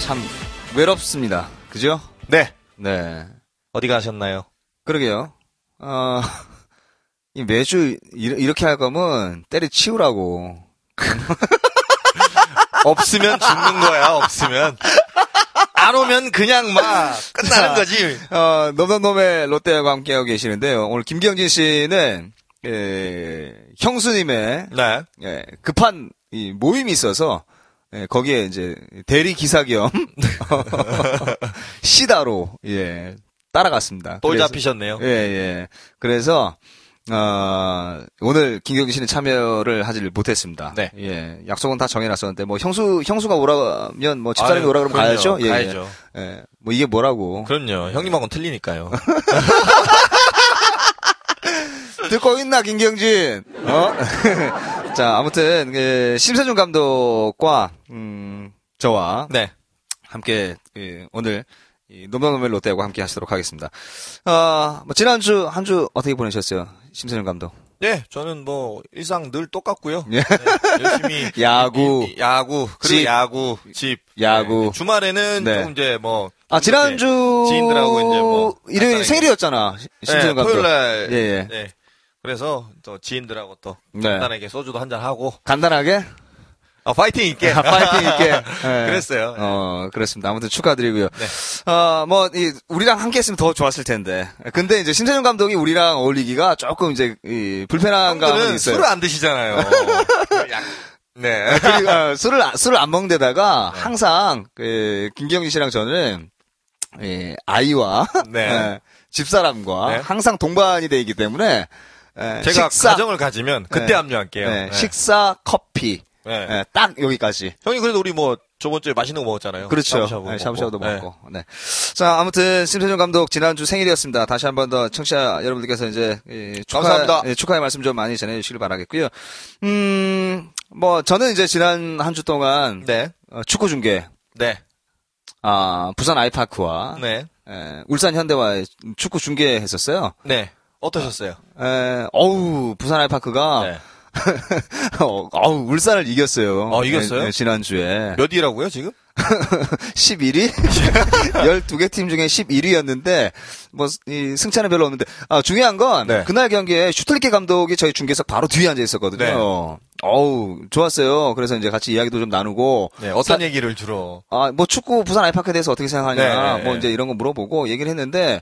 참 외롭습니다. 그죠? 네. 네. 어디 가셨나요? 그러게요. 어, 이 매주 이, 이렇게 할 거면 때려치우라고. 없으면 죽는 거야, 없으면. 안 오면 그냥 막 끝나는 거지. 어, 놈놈놈의 롯데와 함께하고 계시는데요. 오늘 김경진 씨는, 예, 형수님의, 네. 예, 급한 이 모임이 있어서, 예, 거기에 이제 대리 기사 겸, 시다로, 예, 따라갔습니다. 볼 그래서- 잡히셨네요. 예, 예. 그래서, 어, 오늘 김경진 씨는 참여를 하지를 못했습니다. 네. 예. 약속은 다 정해놨었는데, 뭐, 형수, 형수가 오라면, 뭐, 집사람이 아유, 오라 그러면 그럼요. 가야죠? 예, 예. 가야죠. 예. 뭐, 이게 뭐라고. 그럼요. 형님하고는 틀리니까요. 듣고 있나, 김경진? 어? 자, 아무튼, 그, 심세준 감독과, 음, 저와 네. 함께, 그, 오늘, 이 놈놈놈의 롯데하고 함께 하시도록 하겠습니다. 어, 뭐, 지난주, 한 주 어떻게 보내셨어요? 심세준 감독. 예, 저는 뭐 일상 늘 똑같고요. 예. 네, 열심히 야구. 이- 이- 야구 그리고 집. 야구 집 야구. 네, 주말에는 네. 좀 이제 뭐 아, 지난주. 지인들하고 이제 뭐 일요일. 생일이었잖아. 시- 네, 심세준 감독. 토요일 날 예, 예. 네. 그래서 또 지인들하고 또 네. 간단하게 소주도 한잔 하고 간단하게? 아, 파이팅 있게 아, 파이팅 있게. 예. 그랬어요. 어, 그렇습니다. 아무튼 축하드리고요. 네. 어, 뭐, 이, 우리랑 함께 했으면 더 좋았을 텐데. 근데 이제 심세준 감독이 우리랑 어울리기가 조금 이제, 이, 불편한 감은 있어요. 술을 안 드시잖아요. 약- 네. 그리고, 어, 술을, 안- 술을 안 먹는 데다가 네. 항상, 그, 김경진 씨랑 저는, 예, 아이와, 네. 예, 집사람과 네. 항상 동반이 돼 있기 때문에, 예, 제가 식사, 가정을 가지면 그때 네. 합류할게요. 네, 네. 식사, 커피, 네. 예, 딱 여기까지. 형이 그래도 우리 뭐 저번 주에 맛있는 거 먹었잖아요. 그렇죠. 샤브샤브 네, 샤브샤브도 먹고. 먹고. 네. 자, 아무튼 심세준 감독 지난주 생일이었습니다. 다시 한 번 더 청취자 여러분들께서 이제 예, 축하, 감사합니다. 예, 축하의 말씀 좀 많이 전해 주시길 바라겠고요. 음, 뭐 저는 이제 지난 한 주 동안 네. 어, 축구 중계, 네. 아 부산 아이파크와 네. 예, 울산 현대와의 축구 중계했었어요. 네. 어떠셨어요? 에, 어우 부산 아이파크가 네. 어, 어우 울산을 이겼어요. 어, 이겼어요? 예, 예, 지난주에. 몇 위라고요, 지금? 11위? 12개 팀 중에 11위였는데, 뭐, 이 승차는 별로 없는데, 아, 중요한 건, 네. 그날 경기에 슈틀리케 감독이 저희 중계석 바로 뒤에 앉아 있었거든요. 네. 어우, 좋았어요. 그래서 이제 같이 이야기도 좀 나누고, 네. 어떤 얘기를 주로? 아, 뭐 축구 부산 아이파크에 대해서 어떻게 생각하냐, 네, 네, 뭐 네. 이제 이런 거 물어보고 얘기를 했는데,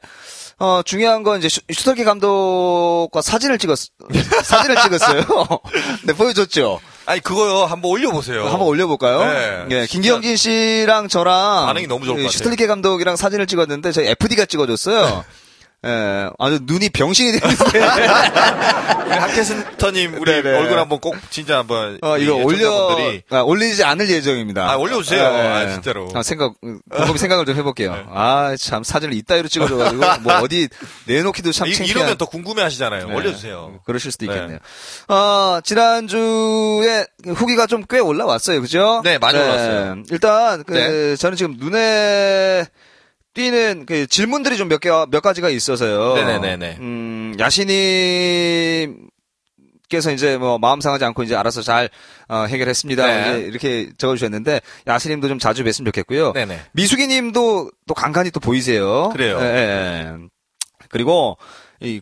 어, 중요한 건 이제 슈- 슈틸리케 감독과 사진을 찍었, 사진을 찍었어요. 네, 보여줬죠. 아니, 그거요. 한번 올려보세요. 한번 올려볼까요? 네, 예, 진짜. 김기영진 씨랑 저랑 반응이 너무 좋을 것이 같아요. 슈틸리케 감독이랑 사진을 찍었는데 저희 FD가 찍어줬어요. 예, 아주 눈이 병신이 되는데 하케스터님, 우리 네네. 얼굴 한번 꼭, 진짜 한번. 어, 이거 올려 아, 올리지 않을 예정입니다. 아, 올려주세요. 아, 진짜로. 아, 생각 곰곰이 생각을 좀 해볼게요. 아참 사진을 이따위로 찍어줘가지고 뭐 어디 내놓기도 참 이, 창피한. 이러면 더 궁금해 하시잖아요. 네. 올려주세요. 그러실 수도 있겠네요. 어, 지난주에 후기가 좀 꽤 올라왔어요. 그죠? 네, 많이 올라왔어요. 일단, 그, 네. 저는 지금 눈에 띄는 그 질문들이 좀 몇 개, 몇 가지가 있어서요. 네네네네. 음, 야신님, 께서 이제 뭐 마음 상하지 않고 이제 알아서 잘 어, 해결했습니다. 네. 이렇게 적어주셨는데 야신님도 좀 자주 뵀으면 좋겠고요. 네네. 미숙이님도 또 간간히 또 보이세요. 그래요. 예, 예, 예. 그리고 이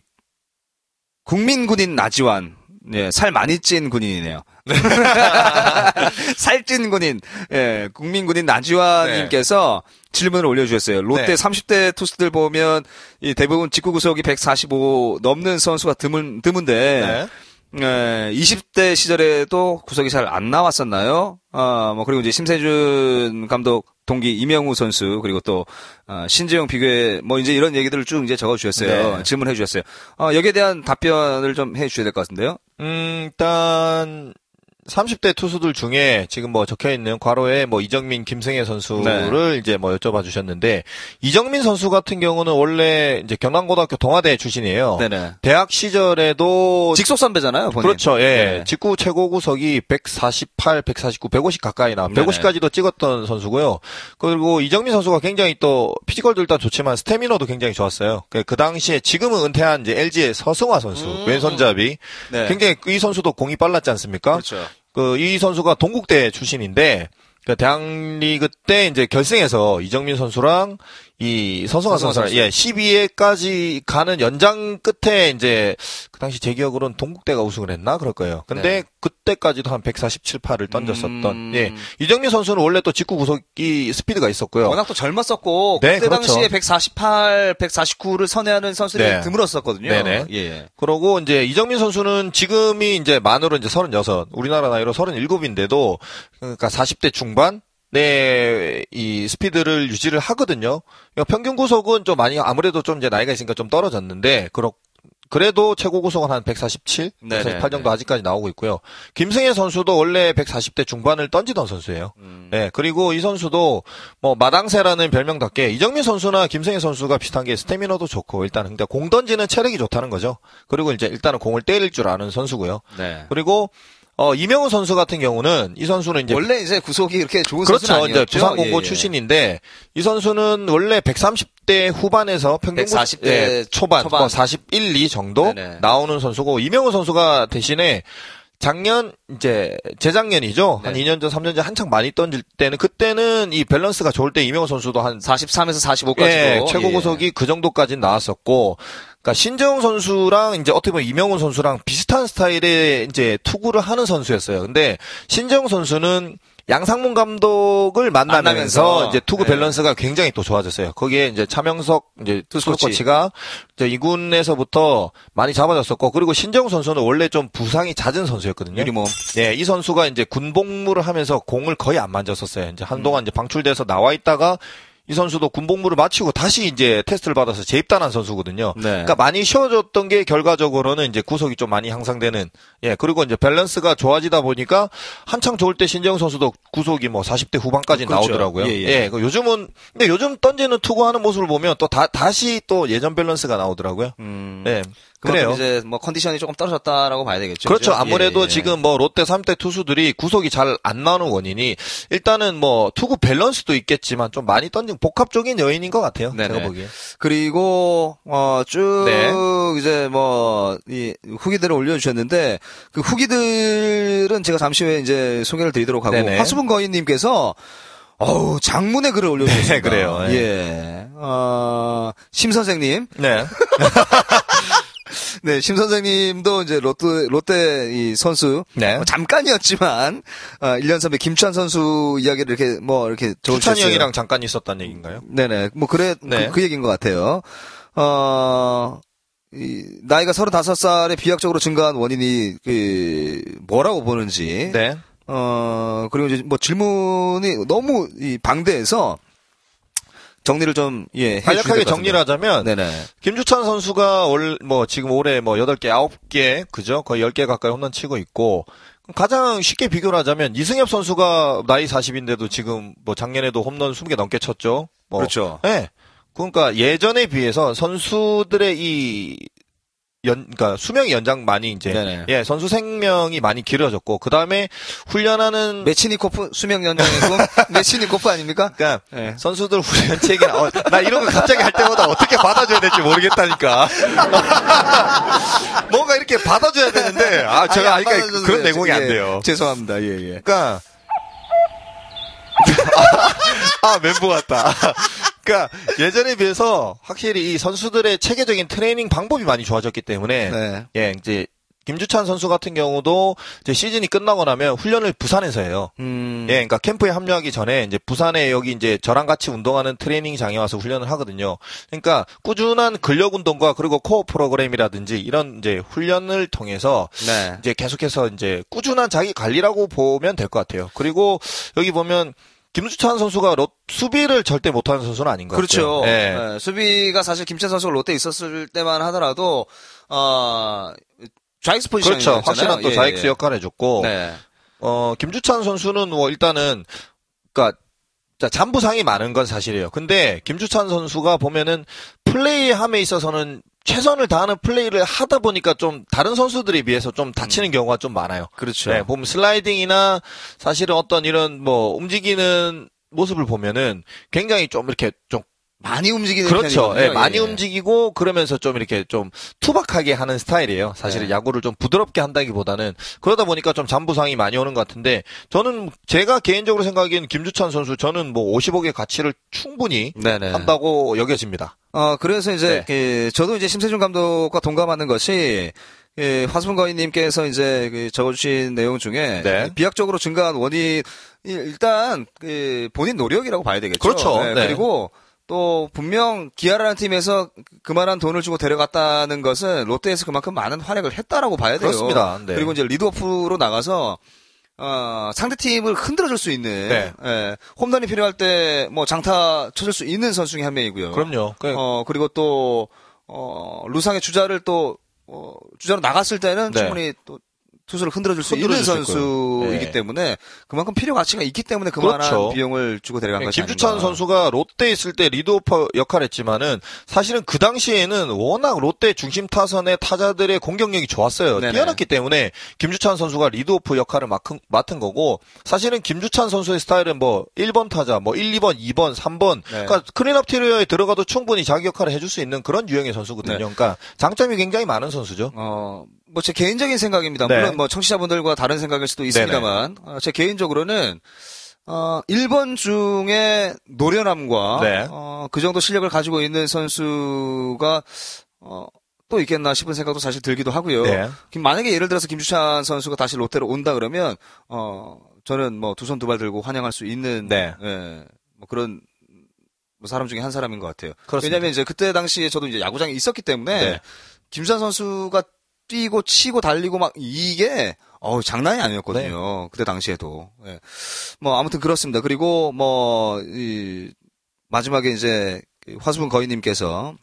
국민군인 나지완, 예, 살 많이 찐 군인이네요. 살찐 군인, 예, 국민군인 나지완님께서 질문을 올려주셨어요. 롯데 네. 30대 투수들 보면 이 대부분 직구 구속이 145 넘는 선수가 드문 드문데 네. 예, 20대 시절에도 구석이 잘 안 나왔었나요? 아, 뭐, 그리고 이제 심세준 감독 동기 이명우 선수, 그리고 또, 아, 신재영 비교에, 뭐, 이제 이런 얘기들을 쭉 이제 적어 주셨어요. 네. 질문해 주셨어요. 어, 여기에 대한 답변을 좀 해 주셔야 될 것 같은데요? 음, 일단 30대 투수들 중에 지금 뭐 적혀 있는 괄호에 뭐 이정민, 김승혜 선수를 이제 뭐 여쭤봐 주셨는데 이정민 선수 같은 경우는 원래 이제 경남고등학교 동아대 출신이에요. 네네. 대학 시절에도 직속 선배잖아요, 본인. 그렇죠. 예. 네. 직구 최고 구속이 148, 149, 150 가까이 나. 네네. 150까지도 찍었던 선수고요. 그리고 이정민 선수가 굉장히 또 피지컬도 일단 좋지만 스태미너도 굉장히 좋았어요. 그, 그 당시에 지금은 은퇴한 이제 LG의 서승화 선수 음. 왼손잡이 네. 굉장히 이 선수도 공이 빨랐지 않습니까? 그렇죠. 그 이 선수가 동국대 출신인데 그 대학리그 때 이제 결승에서 이정민 선수랑 이 선수랑 선수. 예 12회까지 가는 연장 끝에 이제 그 당시 제 기억으로는 동국대가 우승을 했나 그럴 거예요. 근데 네. 그때까지도 한 147, 8을 던졌었던 음. 예 이정민 선수는 원래 또 직구 구속이 스피드가 있었고요. 워낙 또 젊었었고 네, 그때 그렇죠. 당시에 148, 149를 선회하는 선수들이 네. 드물었었거든요. 네네. 예. 그러고 이제 이정민 선수는 지금이 이제 만으로 이제 36, 우리나라 나이로 37인데도 그러니까 40대 중반 네, 이 스피드를 유지를 하거든요. 그러니까 평균 구속은 좀 많이 아무래도 좀 이제 나이가 있으니까 좀 떨어졌는데 그렇 그래도 최고 구속은 한 147, 네네, 148 정도 네. 아직까지 나오고 있고요. 김승혜 선수도 원래 140대 중반을 던지던 선수예요. 음. 네, 그리고 이 선수도 뭐 마당새라는 별명답게 이정민 선수나 김승혜 선수가 비슷한 게 스태미너도 좋고 일단 근데 공 던지는 체력이 좋다는 거죠. 그리고 이제 일단은 공을 때릴 줄 아는 선수고요. 네. 그리고 어 이명우 선수 같은 경우는 이 선수는 이제 원래 이제 구속이 그렇게 좋은 그렇죠. 선수는 이제 아니었죠. 부산 공고 예, 예. 출신인데 이 선수는 원래 130대 후반에서 평균 140대 대 초반, 초반. 뭐 41, 2 정도 네네. 나오는 선수고 이명우 선수가 대신에 작년 이제 재작년이죠. 한 네. 2년 전, 3년 전 한창 많이 던질 때는 그때는 이 밸런스가 좋을 때 이명우 선수도 한 43에서 45까지도 예, 최고 구속이 그 정도까지 나왔었고, 그러니까 신재웅 선수랑 이제 어떻게 보면 이명우 선수랑 비슷한 스타일의 이제 투구를 하는 선수였어요. 근데 신재웅 선수는 양상문 감독을 만나면서, 만나면서, 이제 투구 네. 밸런스가 굉장히 또 좋아졌어요. 거기에 이제 차명석 이제 투수 코치. 코치가 이제 이군에서부터 많이 잡아줬었고, 그리고 신재웅 선수는 원래 좀 부상이 잦은 선수였거든요. 유리몸. 예, 이 선수가 이제 군복무를 하면서 공을 거의 안 만졌었어요. 이제 한동안 이제 방출돼서 나와 있다가 이 선수도 군복무를 마치고 다시 이제 테스트를 받아서 재입단한 선수거든요. 네. 그러니까 많이 쉬어줬던 게 결과적으로는 이제 구속이 좀 많이 향상되는 예 그리고 이제 밸런스가 좋아지다 보니까 한창 좋을 때 신재영 선수도 구속이 뭐 40대 후반까지 그렇죠. 나오더라고요. 예, 예. 그 요즘은 근데 요즘 던지는 투구하는 모습을 보면 또 다 다시 또 예전 밸런스가 나오더라고요. 음. 네 그래요. 이제 뭐 컨디션이 조금 떨어졌다라고 봐야 되겠죠. 그렇죠. 그죠? 아무래도 예, 예. 지금 뭐 롯데 3대 투수들이 구속이 잘 안 나오는 원인이 일단은 뭐 투구 밸런스도 있겠지만 좀 많이 던진 복합적인 요인인 것 같아요. 네네. 제가 보기에. 그리고 어쭉 네. 이제 뭐 이 후기들을 올려주셨는데 그 후기들은 제가 잠시 후에 이제 소개를 드리도록 하고 네네. 화수분 거인님께서 어우 장문의 글을 올려주셨습니다. 네, 그래요. 예. 예. 어, 심 선생님, 네. 네, 심 선생님도 이제 롯데 롯데 이 선수 네. 뭐 잠깐이었지만 어, 1년 선배 김찬 선수 이야기를 이렇게 뭐 이렇게 적어주셨어요. 추찬이 형이랑 잠깐 있었다는 얘기인가요? 네네. 뭐, 그래, 네. 그, 그 얘기인 것 같아요. 어, 이, 나이가 35살에 비약적으로 증가한 원인이, 그, 뭐라고 보는지. 네. 어, 그리고 이제 뭐 질문이 너무 이 방대해서 정리를 좀, 예, 해 간략하게 정리를 하자면 네네. 김주찬 선수가 올, 뭐, 지금 올해 뭐, 8개, 9개, 그죠? 거의 10개 가까이 홈런 치고 있고, 가장 쉽게 비교를 하자면, 이승엽 선수가 나이 40인데도 지금 뭐, 작년에도 홈런 20개 넘게 쳤죠? 뭐, 그렇죠. 예. 그러니까 예전에 비해서 선수들의 이, 연, 그러니까 수명이 연장 많이 이제, 네네. 예, 선수 생명이 많이 길어졌고, 그 다음에 훈련하는, 메치니코프 수명 연장의 꿈? 메치니코프 아닙니까? 그러니까 예. 선수들 훈련 체계 어, 나 이런 거 갑자기 할 때마다 어떻게 받아줘야 될지 모르겠다니까. 뭔가 이렇게 받아줘야 되는데 아 제가 아니, 아니까 안 그런. 내공이 안 예, 돼요. 죄송합니다. 예, 예. 그러니까 아 멘붕 같다. 그러니까 예전에 비해서 확실히 이 선수들의 체계적인 트레이닝 방법이 많이 좋아졌기 때문에 네. 예 이제 김주찬 선수 같은 경우도 이제 시즌이 끝나고 나면 훈련을 부산에서 해요. 음. 예, 그러니까 캠프에 합류하기 전에 이제 부산에 여기 이제 저랑 같이 운동하는 트레이닝장에 와서 훈련을 하거든요. 그러니까 꾸준한 근력 운동과 그리고 코어 프로그램이라든지 이런 이제 훈련을 통해서 네. 이제 계속해서 이제 꾸준한 자기 관리라고 보면 될 것 같아요. 그리고 여기 보면 김수찬 선수가 롯, 수비를 절대 못하는 선수는 아닌 것 그렇죠. 같아요. 예. 네, 수비가 사실 김찬 선수가 롯데에 있었을 때만 하더라도 어 좌익수 포지션이었잖아요. 그렇죠. 확실한 또 예, 자익수 예. 역할을 해줬고 네. 어, 김주찬 선수는 뭐 일단은 그러니까 자, 잠부상이 많은 건 사실이에요. 근데 김주찬 선수가 보면은 플레이함에 있어서는 최선을 다하는 플레이를 하다 보니까 좀 다른 선수들에 비해서 좀 다치는 경우가 좀 많아요. 그렇죠. 네, 보면 슬라이딩이나 사실은 어떤 이런 뭐 움직이는 모습을 보면은 굉장히 좀 이렇게 좀 많이 움직이는 그렇죠. 예, 많이 예. 움직이고 그러면서 좀 이렇게 좀 투박하게 하는 스타일이에요. 사실은 네. 야구를 좀 부드럽게 한다기보다는 그러다 보니까 좀 잠부상이 많이 오는 것 같은데 저는 제가 개인적으로 생각하기에는 김주찬 선수 저는 뭐 50억의 가치를 충분히 네네. 한다고 여겨집니다. 어, 그래서 이제, 네. 그, 저도 이제 심세준 감독과 동감하는 것이, 그, 화수분 거인님께서 이제 그 적어주신 내용 중에 네. 비약적으로 증가한 원인, 일단, 그, 본인 노력이라고 봐야 되겠죠. 그렇죠. 네. 그리고 또 분명 기아라는 팀에서 그만한 돈을 주고 데려갔다는 것은 롯데에서 그만큼 많은 활약을 했다라고 봐야 돼요. 그렇습니다. 네. 그리고 이제 리드오프로 나가서 어, 상대 팀을 흔들어줄 수 있는 네. 예, 홈런이 필요할 때 뭐 장타 쳐줄 수 있는 선수 중에 한 명이고요. 그럼요. 그- 어, 그리고 또, 어, 루상의 주자를 또, 어, 주자로 나갔을 때는 네. 충분히 또 투수를 흔들어줄 수 흔들어줄 있는. 선수이기 네. 때문에 그만큼 필요 가치가 있기 때문에 그만한 그렇죠. 비용을 주고 데려간 것이 김주찬 아닌가. 선수가 롯데 있을 때 리드오프 역할을 했지만은 사실은 그 당시에는 워낙 롯데 중심 타선의 타자들의 공격력이 좋았어요. 네네. 뛰어났기 때문에 김주찬 선수가 리드오프 역할을 맡은, 맡은 거고 사실은 김주찬 선수의 스타일은 뭐 1번 타자, 뭐 1, 2번, 2번, 3번 네. 그러니까 클린업 트리오에 들어가도 충분히 자기 역할을 해줄 수 있는 그런 유형의 선수거든요. 네. 그러니까 장점이 굉장히 많은 선수죠. 어, 뭐 제 개인적인 생각입니다. 네. 물론 뭐 청취자분들과 다른 생각일 수도 있습니다만, 어, 제 개인적으로는 어, 1번 중에 노련함과 네. 어, 그 정도 실력을 가지고 있는 선수가 어, 또 있겠나 싶은 생각도 사실 들기도 하고요. 네. 김- 만약에 예를 들어서 김주찬 선수가 다시 롯데로 온다 그러면 어, 저는 뭐 두 손 두 발 들고 환영할 수 있는 네. 예, 뭐 그런 뭐 사람 중에 한 사람인 것 같아요. 그렇습니다. 왜냐하면 이제 그때 당시에 저도 이제 야구장에 있었기 때문에 네. 김주찬 선수가 뛰고 치고 달리고 막 이게 어우 장난이 네. 아니었거든요. 그때 당시에도. 예. 뭐 아무튼 그렇습니다. 그리고 뭐 이 마지막에 이제 그 화수분 거인님께서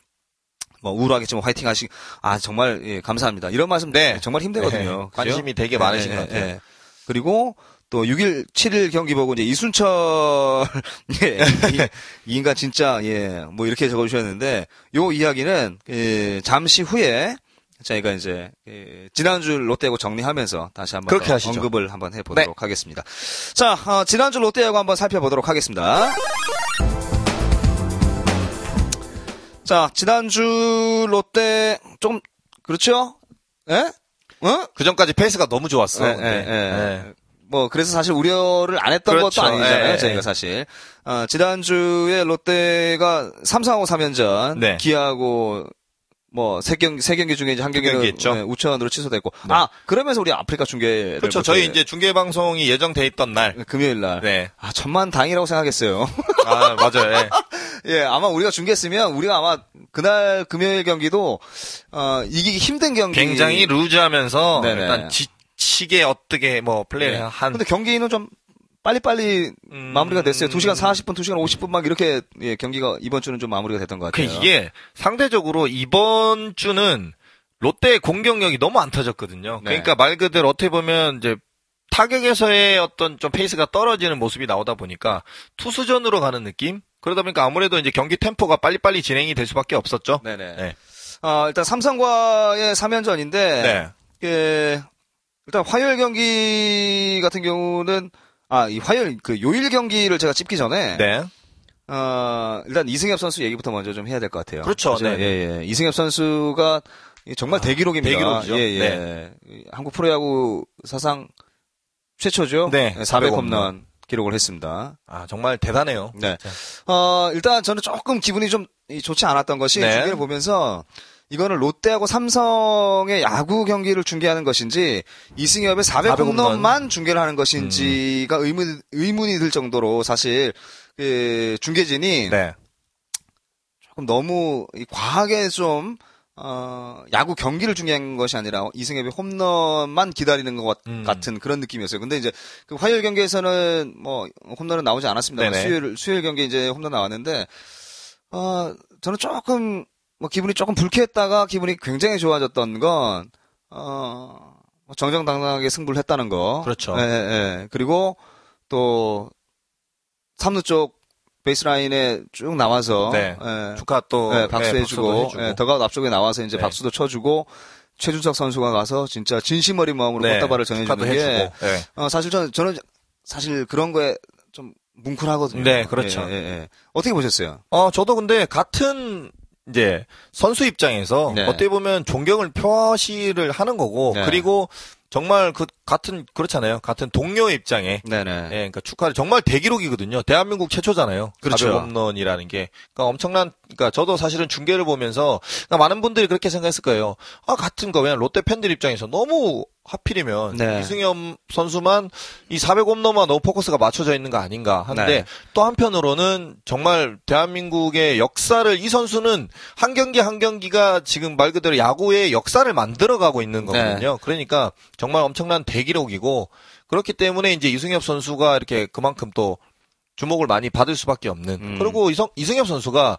뭐 우울하겠지만 화이팅 하시 아 정말 예, 감사합니다. 이런 말씀 네. 정말 힘들거든요. 네. 관심이 되게 예, 많으신 예, 것 같아요. 예. 그리고 또 6일, 7일 경기 보고 이제 이순철, 예, 이, 이 인간 진짜, 예, 뭐 이렇게 적어주셨는데, 요 이야기는, 예, 잠시 후에, 저희가 이제, 예, 지난주 롯데야구 정리하면서 다시 한번. 언급을 한번 해보도록 하겠습니다. 자, 어, 지난주 롯데야구 한번 살펴보도록 하겠습니다. 자, 지난주 롯데, 좀, 그렇죠? 예? 어? 그 전까지 페이스가 너무 좋았어. 예. 예, 예. 예. 뭐 그래서 사실 우려를 안 했던 그렇죠. 것도 아니잖아요. 예, 저희가 예. 사실 어, 지난주에 롯데가 3, 4, 5, 3연전 네. 기아하고 뭐세 경기 세 경기 중에 이제 한 경기는 경기. 예, 우천으로 취소됐고 네. 아 그러면서 우리 아프리카 중계를 그렇죠. 못 저희 해. 이제 중계 방송이 예정돼 있던 날. 금요일 날. 네. 아 천만 다행이라고 생각했어요. 아 맞아요. 예. 예, 아마 우리가 중계했으면 우리가 아마 그날 금요일 경기도 어 이기기 힘든 경기. 굉장히 루즈하면서 네네. 일단 지치게 어떻게 뭐 플레이를 네. 한. 근데 경기는 좀 빨리빨리 음. 마무리가 됐어요. 2시간 40분, 2시간 50분 막 이렇게 예, 경기가 이번 주는 좀 마무리가 됐던 것그 같아요. 이게 상대적으로 이번 주는 롯데의 공격력이 너무 안 터졌거든요. 네. 그러니까 말 그대로 어떻게 보면 이제 타격에서의 어떤 좀 페이스가 떨어지는 모습이 나오다 보니까 투수전으로 가는 느낌? 그러다 보니까 아무래도 이제 경기 템포가 빨리빨리 진행이 될 수밖에 없었죠. 네네. 네. 어, 일단 삼성과의 3연전인데 네. 예, 일단 화요일 경기 같은 경우는 아, 이 화요일 그 요일 경기를 제가 찝기 전에 네. 어, 일단 이승엽 선수 얘기부터 먼저 좀 해야 될 것 같아요. 그렇죠. 그죠? 네. 예, 예. 이승엽 선수가 정말 대기록입니다. 대기록이죠. 예, 예. 한국 프로야구 사상 최초죠. 네, 400 400 홈런 기록을 했습니다. 아, 정말 대단해요. 네. 진짜. 어, 일단 저는 조금 기분이 좀 좋지 않았던 것이 네. 중계를 보면서 이거는 롯데하고 삼성의 야구 경기를 중계하는 것인지 이승엽의 400 400 홈런만 중계를 하는 것인지가 의문 의문이 들 정도로 사실 그 중계진이 네. 조금 너무 이 과하게 좀 어, 야구 경기를 중요한 것이 아니라 이승엽의 홈런만 기다리는 것 같- 음. 같은 그런 느낌이었어요. 근데 이제 그 화요일 경기에서는 뭐 홈런은 나오지 않았습니다. 수요일 수요일 경기 이제 홈런 나왔는데 어, 저는 조금 뭐 기분이 조금 불쾌했다가 기분이 굉장히 좋아졌던 건 어, 뭐 정정당당하게 승부를 했다는 거. 그렇죠. 예, 예. 그리고 또 3루 쪽 베이스라인에 쭉 나와서 네. 예. 축하 또 네, 네, 박수해주고. 예, 더가웃 앞쪽에 나와서 이제 네. 박수도 쳐주고, 최준석 선수가 가서 진짜 진심 어린 마음으로 네, 꽃다발을 전해주는 게. 네. 어, 사실 저는, 저는 사실 그런 거에 좀 뭉클하거든요. 네, 그렇죠. 예, 예, 예. 어떻게 보셨어요? 어, 저도 근데 같은 이제 선수 입장에서 네. 어떻게 보면 존경을 표시를 하는 거고 네. 그리고 정말 그 같은 그렇잖아요. 같은 동료 입장에 네네. 예, 그러니까 축하를 정말 대기록이거든요. 대한민국 최초잖아요. 그렇죠. 400홈런이라는 게. 그러니까 엄청난 그러니까 저도 사실은 중계를 보면서 그러니까 많은 분들이 그렇게 생각했을 거예요. 아, 같은 거 그냥 롯데 팬들 입장에서 너무 하필이면 네. 이승엽 선수만 이 400홈런만 너무 포커스가 맞춰져 있는 거 아닌가 하는데 네. 또 한편으로는 정말 대한민국의 역사를 이 선수는 한 경기 한 경기가 지금 말 그대로 야구의 역사를 만들어가고 있는 네. 거거든요. 그러니까 정말 엄청난 대기록이고 그렇기 때문에 이제 이승엽 선수가 이렇게 그만큼 또 주목을 많이 받을 수밖에 없는. 음. 그리고 이성, 이승엽 선수가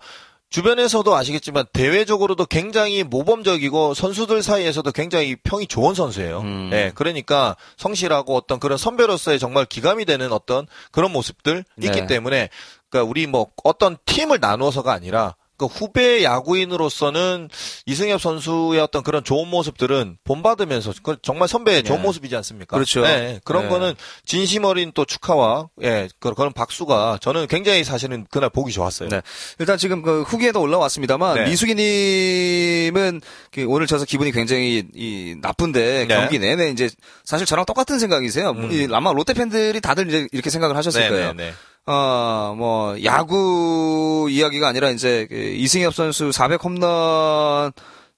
주변에서도 아시겠지만 대외적으로도 굉장히 모범적이고 선수들 사이에서도 굉장히 평이 좋은 선수예요. 음. 네, 그러니까 성실하고 어떤 그런 선배로서의 정말 기감이 되는 어떤 그런 모습들 네. 있기 때문에 그러니까 우리 뭐 어떤 팀을 나누어서가 아니라 그 후배 야구인으로서는 이승엽 선수의 어떤 그런 좋은 모습들은 본받으면서 그 정말 선배의 좋은 네. 모습이지 않습니까? 그렇죠. 네, 그런 네. 거는 진심 어린 또 축하와 예 그- 그런 박수가 저는 굉장히 사실은 그날 보기 좋았어요. 네. 일단 지금 그 후기에도 올라왔습니다만 네. 미숙이님은 그 오늘 져서 기분이 굉장히 이 나쁜데 네. 경기 내내 이제 사실 저랑 똑같은 생각이세요. 음. 이 아마 롯데 팬들이 다들 이제 이렇게 생각을 하셨을 네, 거예요. 네, 네. 어, 뭐, 야구 이야기가 아니라 이제, 그 이승엽 선수 400 홈런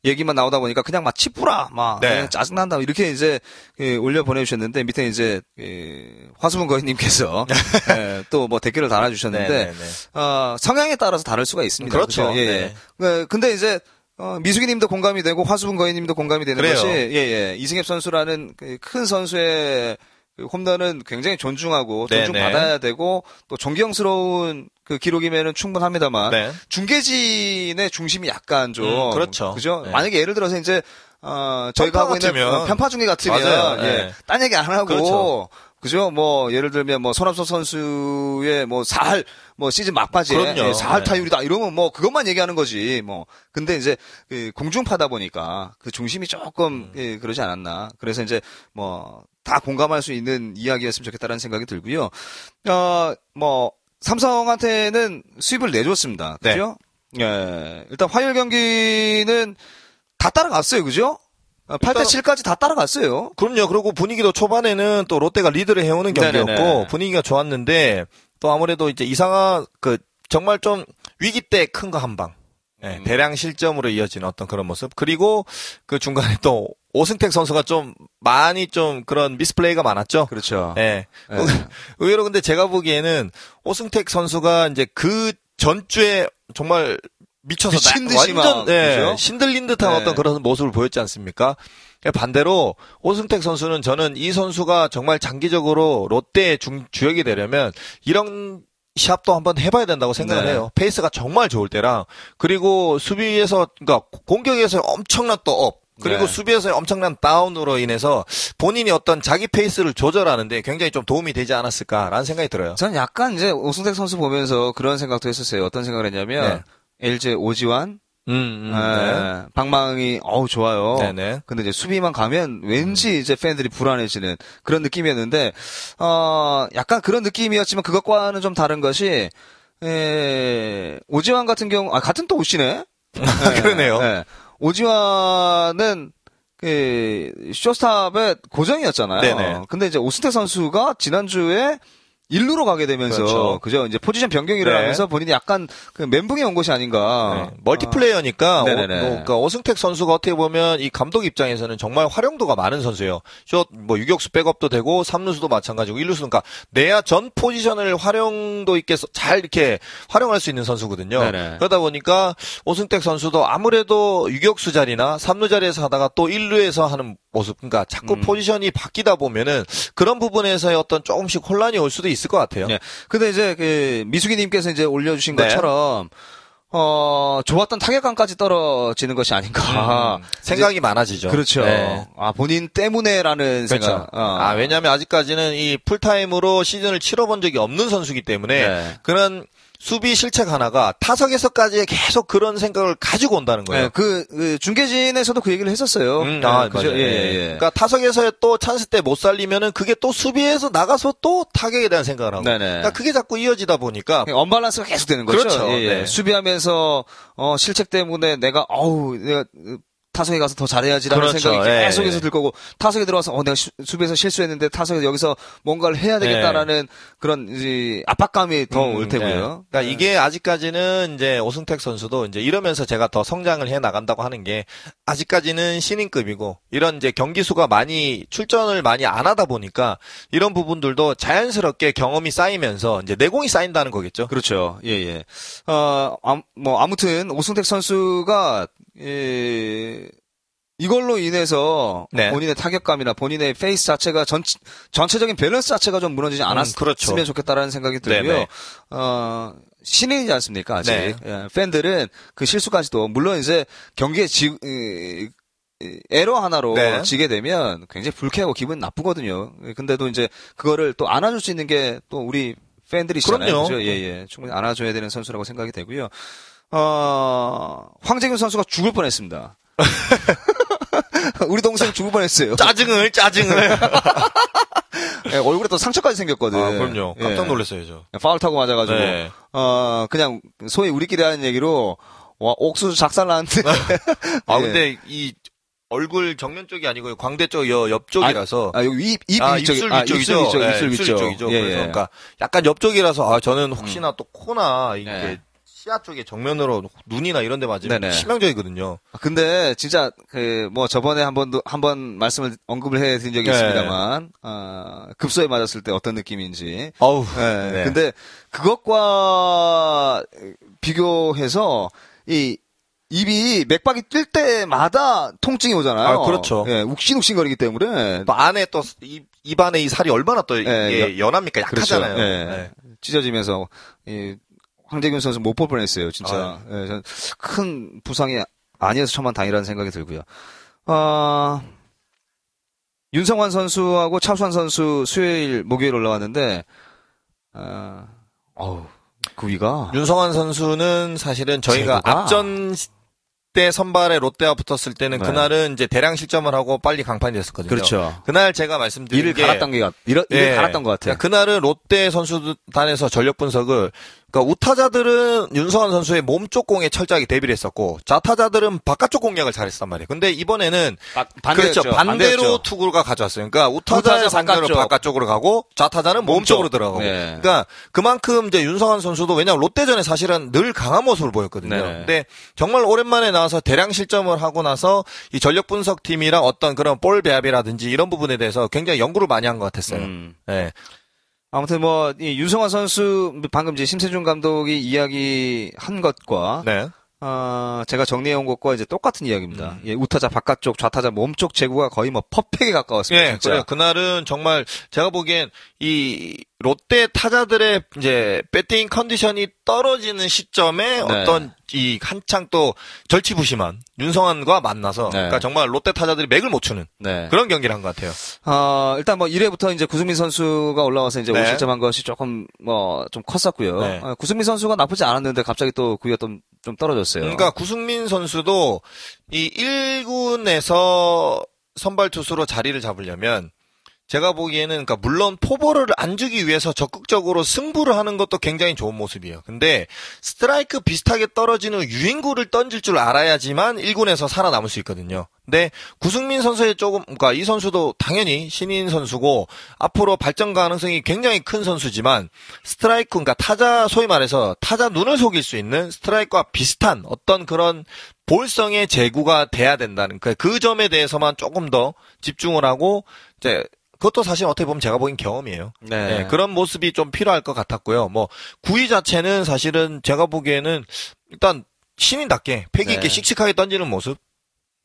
얘기만 나오다 보니까 그냥 막 치뿌라, 막, 네. 에, 짜증난다, 이렇게 이제, 그 올려 보내주셨는데, 밑에 이제, 그 화수분 거인님께서, 또뭐 댓글을 달아주셨는데, 네, 네, 네. 어, 성향에 따라서 다를 수가 있습니다. 그렇죠. 그죠? 예, 네. 예. 그, 근데 이제, 어, 미숙이 님도 공감이 되고, 화수분 거인님도 공감이 되는 그래요. 것이, 예, 예. 이승엽 선수라는 그큰 선수의 그 홈런은 굉장히 존중하고, 네, 존중받아야 되고, 또 존경스러운 그 기록이면은 충분합니다만, 네. 중계진의 중심이 약간 좀. 음, 그렇죠. 그죠? 네. 만약에 예를 들어서 이제, 어, 저희가 하고 있는 편파 중계 같으면, 맞아요. 예. 네. 딴 얘기 안 하고, 그렇죠. 그죠? 뭐 예를 들면 뭐 손합섭 선수의 뭐 사할 뭐 시즌 막바지에 그럼요. 예, 사할 네. 타율이다 이러면 뭐 그것만 얘기하는 거지 뭐 근데 이제 그 공중파다 보니까 그 중심이 조금 음. 예, 그러지 않았나 그래서 이제 뭐 다 공감할 수 있는 이야기였으면 좋겠다라는 생각이 들고요 어뭐 삼성한테는 수입을 내줬습니다 네. 그죠 예 일단 화요일 경기는 다 따라갔어요 그죠 8대 7까지 다 따라갔어요 그럼요. 그리고 분위기도 초반에는 또 롯데가 리드를 해오는 경기였고 네네네. 분위기가 좋았는데 또 아무래도 이제 이상하 그 정말 좀 위기 때 큰 거 한 방. 예, 음. 대량 실점으로 이어지는 어떤 그런 모습. 그리고 그 중간에 또 오승택 선수가 좀 많이 좀 그런 미스플레이가 많았죠. 그렇죠 예. 예. 의외로 근데 제가 보기에는 오승택 선수가 이제 그 전주에 정말 미쳐서 미친 나- 듯이 완전 막, 예, 그죠? 신들린 듯한 네. 어떤 그런 모습을 보였지 않습니까? 반대로 오승택 선수는 저는 이 선수가 정말 장기적으로 롯데의 중, 주역이 되려면 이런 시합도 한번 해봐야 된다고 생각을 네. 해요. 페이스가 정말 좋을 때랑 그리고 수비에서 그러니까 공격에서 엄청난 또 up. 그리고 네. 수비에서의 엄청난 다운으로 인해서 본인이 어떤 자기 페이스를 조절하는데 굉장히 좀 도움이 되지 않았을까라는 생각이 들어요. 저는 약간 이제 오승택 선수 보면서 그런 생각도 했었어요. 어떤 생각을 했냐면 LG 오지환, 음, 음, 에, 방망이 어우 좋아요. 네. 네네. 근데 이제 수비만 가면 왠지 이제 팬들이 불안해지는 그런 느낌이었는데 어 약간 그런 느낌이었지만 그것과는 좀 다른 것이 에, 오지환 같은 경우 아 같은 또 옷이네. 예, 그러네요. 예. 오지환은 그 쇼스탑의 고정이었잖아요. 네네. 근데 이제 오승택 선수가 지난주에 일루로 가게 되면서 그렇죠. 그죠 이제 포지션 변경을 네. 하면서 본인이 약간 그 멘붕이 온 것이 아닌가. 네, 멀티플레이어니까 오, 네네네. 뭐, 그러니까 오승택 선수가 어떻게 보면 이 감독 입장에서는 정말 활용도가 많은 선수예요. 숏뭐 유격수 백업도 되고 삼루수도 마찬가지고 일루수 그러니까 내야 전 포지션을 활용도 있게 서- 잘 이렇게 활용할 수 있는 선수거든요. 네네. 그러다 보니까 오승택 선수도 아무래도 유격수 자리나 삼루 자리에서 하다가 또 일루에서 하는 모습 그러니까 자꾸 음. 포지션이 바뀌다 보면은 그런 부분에서의 어떤 조금씩 혼란이 올 수도 있을 것 같아요. 네. 근데 이제 그 미숙이님께서 이제 올려주신 네. 것처럼 어 좋았던 타격감까지 떨어지는 것이 아닌가. 음, 생각이 많아지죠. 그렇죠. 네. 아 본인 때문에라는 그렇죠. 생각. 어. 아, 왜냐면 아직까지는 이 풀타임으로 시즌을 치러본 적이 없는 선수기 때문에 네. 그런 수비 실책 하나가 타석에서까지 계속 그런 생각을 가지고 온다는 거예요. 네, 그, 그 중계진에서도 그 얘기를 했었어요. 음, 아, 네, 그죠? 맞아요. 예, 예, 예, 예. 그러니까 타석에서 또 찬스 때 못 살리면은 그게 또 수비에서 나가서 또 타격에 대한 생각을 하고. 네네. 그러니까 그게 자꾸 이어지다 보니까 언밸런스가 계속 되는 거죠. 그렇죠. 예, 예. 네. 수비하면서 어, 실책 때문에 내가 어우 내가 어, 타석에 가서 더 잘해야지라는 그렇죠. 생각이 예, 계속해서 예. 들 거고 타석에 들어와서 어 내가 수, 수비에서 실수했는데 타석에 여기서 뭔가를 해야 되겠다라는 그런 이제 압박감이 더올 음, 테고요. 네. 그러니까 이게 아직까지는 이제 오승택 선수도 이제 이러면서 제가 더 성장을 해 나간다고 하는 게 아직까지는 신인급이고 이런 이제 경기 수가 많이 출전을 많이 안 하다 보니까 이런 부분들도 자연스럽게 경험이 쌓이면서 이제 내공이 쌓인다는 거겠죠. 그렇죠. 예, 예. 어, 암- 뭐, 아무튼, 오승택 선수가, 예, 이걸로 인해서 네. 본인의 타격감이나 본인의 페이스 자체가 전, 전체적인 밸런스 자체가 좀 무너지지 않았으면 그렇죠. 좋겠다라는 생각이 들고요. 네네. 어, 신인이지 않습니까, 아직. 네. 예, 팬들은 그 실수까지도, 물론 이제 경기에 지, 이- 이- 에러 하나로 네. 지게 되면 굉장히 불쾌하고 기분 나쁘거든요. 근데도 이제 그거를 또 안아줄 수 있는 게 또 우리 팬들이시잖아요. 그럼요. 그죠? 예, 예. 충분히 안아줘야 되는 선수라고 생각이 되고요. 어, 황재균 선수가 죽을 뻔했습니다. 우리 동생 죽을 뻔했어요. 짜증을 짜증을. 예, 얼굴에 또 상처까지 생겼거든. 아, 그럼요. 깜짝 예. 놀랐어요, 저. 파울 타고 맞아가지고 네. 어 그냥 소위 우리끼리 하는 얘기로 와 옥수수 작살 나는데 아 예. 근데 이 얼굴 정면 쪽이 아니고 광대 쪽 여, 옆쪽이라서 아 여기 입, 입 아, 위쪽 입술 아, 위쪽이죠. 입술 위쪽 네, 입술 입술 위쪽 위쪽 이죠. 예, 그래서 예. 그러니까 약간 옆쪽이라서 아 저는 혹시나 또 코나 이게 네. 시야 쪽에 정면으로 눈이나 이런 데 맞으면 네네. 치명적이거든요. 근데 진짜 그 뭐 저번에 한 번도 한 번 말씀을 언급을 해 드린 적이 네. 있습니다만 어, 급소에 맞았을 때 어떤 느낌인지 어우. 예, 네. 근데 그것과 비교해서 이 입이 맥박이 뛸 때마다 통증이 오잖아요. 아, 그렇죠. 예, 욱신욱신거리기 때문에 또 안에 또 입, 입 안에 이 살이 얼마나 또 이게 예, 연합니까? 약하잖아요. 그렇죠. 예. 네. 찢어지면서 이 황재균 선수 못 볼 뻔했어요. 진짜 예, 전큰 부상이 아니어서 천만 다행이라는 생각이 들고요. 어, 윤성환 선수하고 차수환 선수 수요일 목요일 올라왔는데 어, 어우 그 위가 윤성환 선수는 사실은 저희가 제구가? 앞전 때 선발에 롯데와 붙었을 때는 네. 그날은 이제 대량 실점을 하고 빨리 강판이 됐었거든요. 그렇죠. 그날 제가 말씀드린 게 갈았던 게 이를 예. 갈았던 것 같아요. 그날은 롯데 선수단에서 전력 분석을 그러니까 우타자들은 윤성환 선수의 몸쪽 공에 철저하게 대비를 했었고 좌타자들은 바깥쪽 공략을 잘했단 말이에요. 근데 이번에는 반대였죠. 그렇죠. 반대로 반대였죠. 투구가 가져왔어요. 그러니까 우타자의 우타자 상대로 바깥쪽. 바깥쪽 으로 가고 좌타자는 몸쪽 으로 들어가고. 네. 그러니까 그만큼 이제 윤성환 선수도 왜냐하면 롯데전에 사실은 늘 강한 모습을 보였거든요. 네. 근데 정말 오랜만에 나와서 대량 실점을 하고 나서 이 전력 분석 팀이랑 어떤 그런 볼 배합이라든지 이런 부분에 대해서 굉장히 연구를 많이 한 것 같았어요. 음. 네. 아무튼 뭐, 이 윤성환 선수, 방금 이제 심세준 감독이 이야기 한 것과, 네. 어, 제가 정리해온 것과 이제 똑같은 이야기입니다. 음. 예, 우타자 바깥쪽, 좌타자 몸쪽 제구가 거의 뭐 퍼펙에 가까웠습니다. 예. 그래요. 그날은 정말 제가 보기엔 이 롯데 타자들의 이제 배팅 컨디션이 떨어지는 시점에 어떤 이 한창 또 절치부심한 윤성환과 만나서 네. 그러니까 정말 롯데 타자들이 맥을 못 추는 네. 그런 경기를 한 것 같아요. 어, 일단 뭐 1회부터 이제 구승민 선수가 올라와서 이제 네. 5실점 한 것이 조금 뭐 좀 컸었고요. 네. 어, 구승민 선수가 나쁘지 않았는데 갑자기 또 구위가 좀, 좀 떨어졌어요. 그러니까 구승민 선수도 이 1군에서 선발 투수로 자리를 잡으려면 제가 보기에는 그러니까 물론 포볼을 안 주기 위해서 적극적으로 승부를 하는 것도 굉장히 좋은 모습이에요. 근데 스트라이크 비슷하게 떨어지는 유인구를 던질 줄 알아야지만 1군에서 살아남을 수 있거든요. 근데 구승민 선수의 조금 그러니까 이 선수도 당연히 신인 선수고 앞으로 발전 가능성이 굉장히 큰 선수지만 스트라이크 그러니까 타자 소위 말해서 타자 눈을 속일 수 있는 스트라이크와 비슷한 어떤 그런 볼성의 제구가 돼야 된다는 그, 그 점에 대해서만 조금 더 집중을 하고 이제 그것도 사실 어떻게 보면 제가 보기엔 경험이에요. 네. 예, 그런 모습이 좀 필요할 것 같았고요. 뭐 구위 자체는 사실은 제가 보기에는 일단 신인답게 패기 있게 네. 씩씩하게 던지는 모습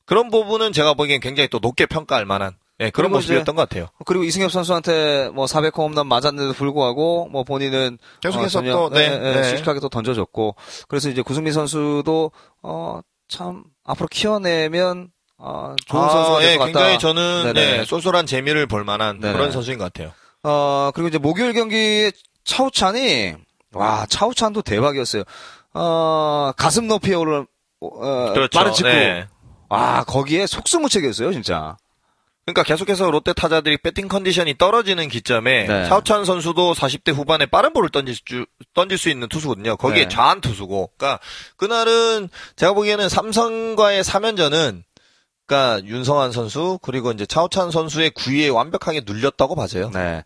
그런 부분은 제가 보기엔 굉장히 또 높게 평가할 만한 예, 그런 모습이었던 것 같아요. 그리고 이승엽 선수한테 뭐 400호 홈런 맞았는데도 불구하고 뭐 본인은 계속해서 어, 전혀, 또, 네, 예, 예, 네. 씩씩하게 또 던져줬고 그래서 이제 구승민 선수도 어 참 앞으로 키워내면 어 좋은 선수가 될 예, 것 같다. 굉장히 저는. 예, 쏠쏠한 재미를 볼 만한 네네. 그런 선수인 것 같아요. 어 그리고 이제 목요일 경기 차우찬이 와, 차우찬도 대박이었어요. 어, 가슴 높이에 오르는, 어, 그렇죠. 빠른 직구. 네. 와, 거기에 속수무책이었어요, 진짜. 그러니까 계속해서 롯데 타자들이 배팅 컨디션이 떨어지는 기점에 네. 차우찬 선수도 40대 후반에 빠른 볼을 던질 수, 던질 수 있는 투수거든요. 거기에 네. 좌한 투수고. 그러니까 그날은 제가 보기에는 삼성과의 3연전은 그러니까 윤성환 선수 그리고 이제 차우찬 선수의 구위에 완벽하게 눌렸다고 봐져요. 네.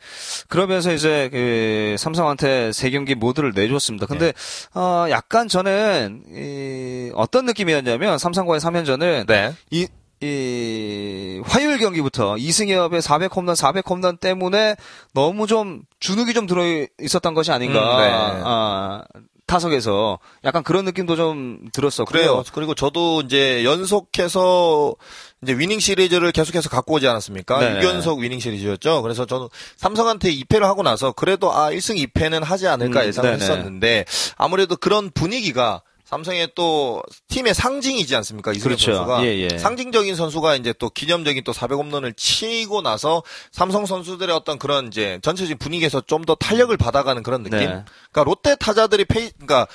그러면서 이제 그 삼성한테 세 경기 모두를 내줬습니다. 근데 네. 어 약간 저는 이 어떤 느낌이었냐면 삼성과의 3연전은 네. 이, 이 화요일 경기부터 이승엽의 400홈런, 400홈런 때문에 너무 좀 주눅이 좀 들어 있었던 것이 아닌가. 음, 네. 아, 타석에서 약간 그런 느낌도 좀 들었어. 그래요. 그리고 저도 이제 연속해서 이제 위닝 시리즈를 계속해서 갖고 오지 않았습니까? 네. 6연속 위닝 시리즈였죠. 그래서 저는 삼성한테 2패를 하고 나서 그래도 아 1승 2패는 하지 않을까 음, 예상을 했었는데 아무래도 그런 분위기가 삼성의 또 팀의 상징이지 않습니까? 이승엽 그렇죠. 선수가 예, 예. 상징적인 선수가 이제 또 기념적인 또 400홈런을 치고 나서 삼성 선수들의 어떤 그런 이제 전체적인 분위기에서 좀 더 탄력을 받아가는 그런 느낌. 네. 그러니까 롯데 타자들이 페이 그러니까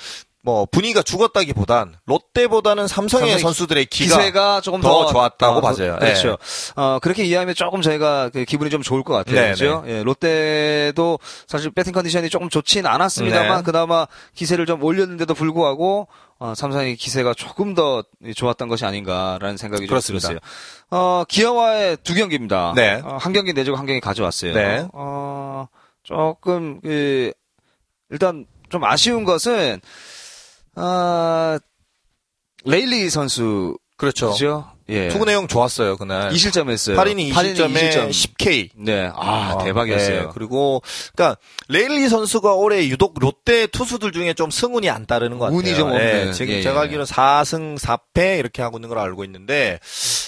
뭐 분위기가 죽었다기보단 롯데보다는 삼성의 선수들의 기세가 조금 더, 더 좋았다고 어, 봐져요. 그렇죠. 네. 어 그렇게 이해하면 조금 저희가 그 기분이 좀 좋을 것 같아요. 네, 그렇죠. 네. 예, 롯데도 사실 배팅 컨디션이 조금 좋진 않았습니다만 네. 그나마 기세를 좀 올렸는데도 불구하고 어, 삼성의 기세가 조금 더 좋았던 것이 아닌가라는 생각이 좀 들었어요. 어, 기아와의 두 경기입니다. 네. 어, 한 경기 내주고 한 경기 가져왔어요. 네. 어, 조금 그 일단 좀 아쉬운 것은 어, 레일리 선수 그렇죠. 그죠? 예. 투구 내용 좋았어요, 그날. 2실점 했어요. 8이닝 2실점에 10K. 네. 아, 아 대박이었어요. 네. 그리고, 그니까, 레일리 선수가 올해 유독 롯데 투수들 중에 좀 승운이 안 따르는 것 같아요. 운이 좀 없는. 네. 지금 예, 제가 예. 알기로는 4승 4패 이렇게 하고 있는 걸 알고 있는데,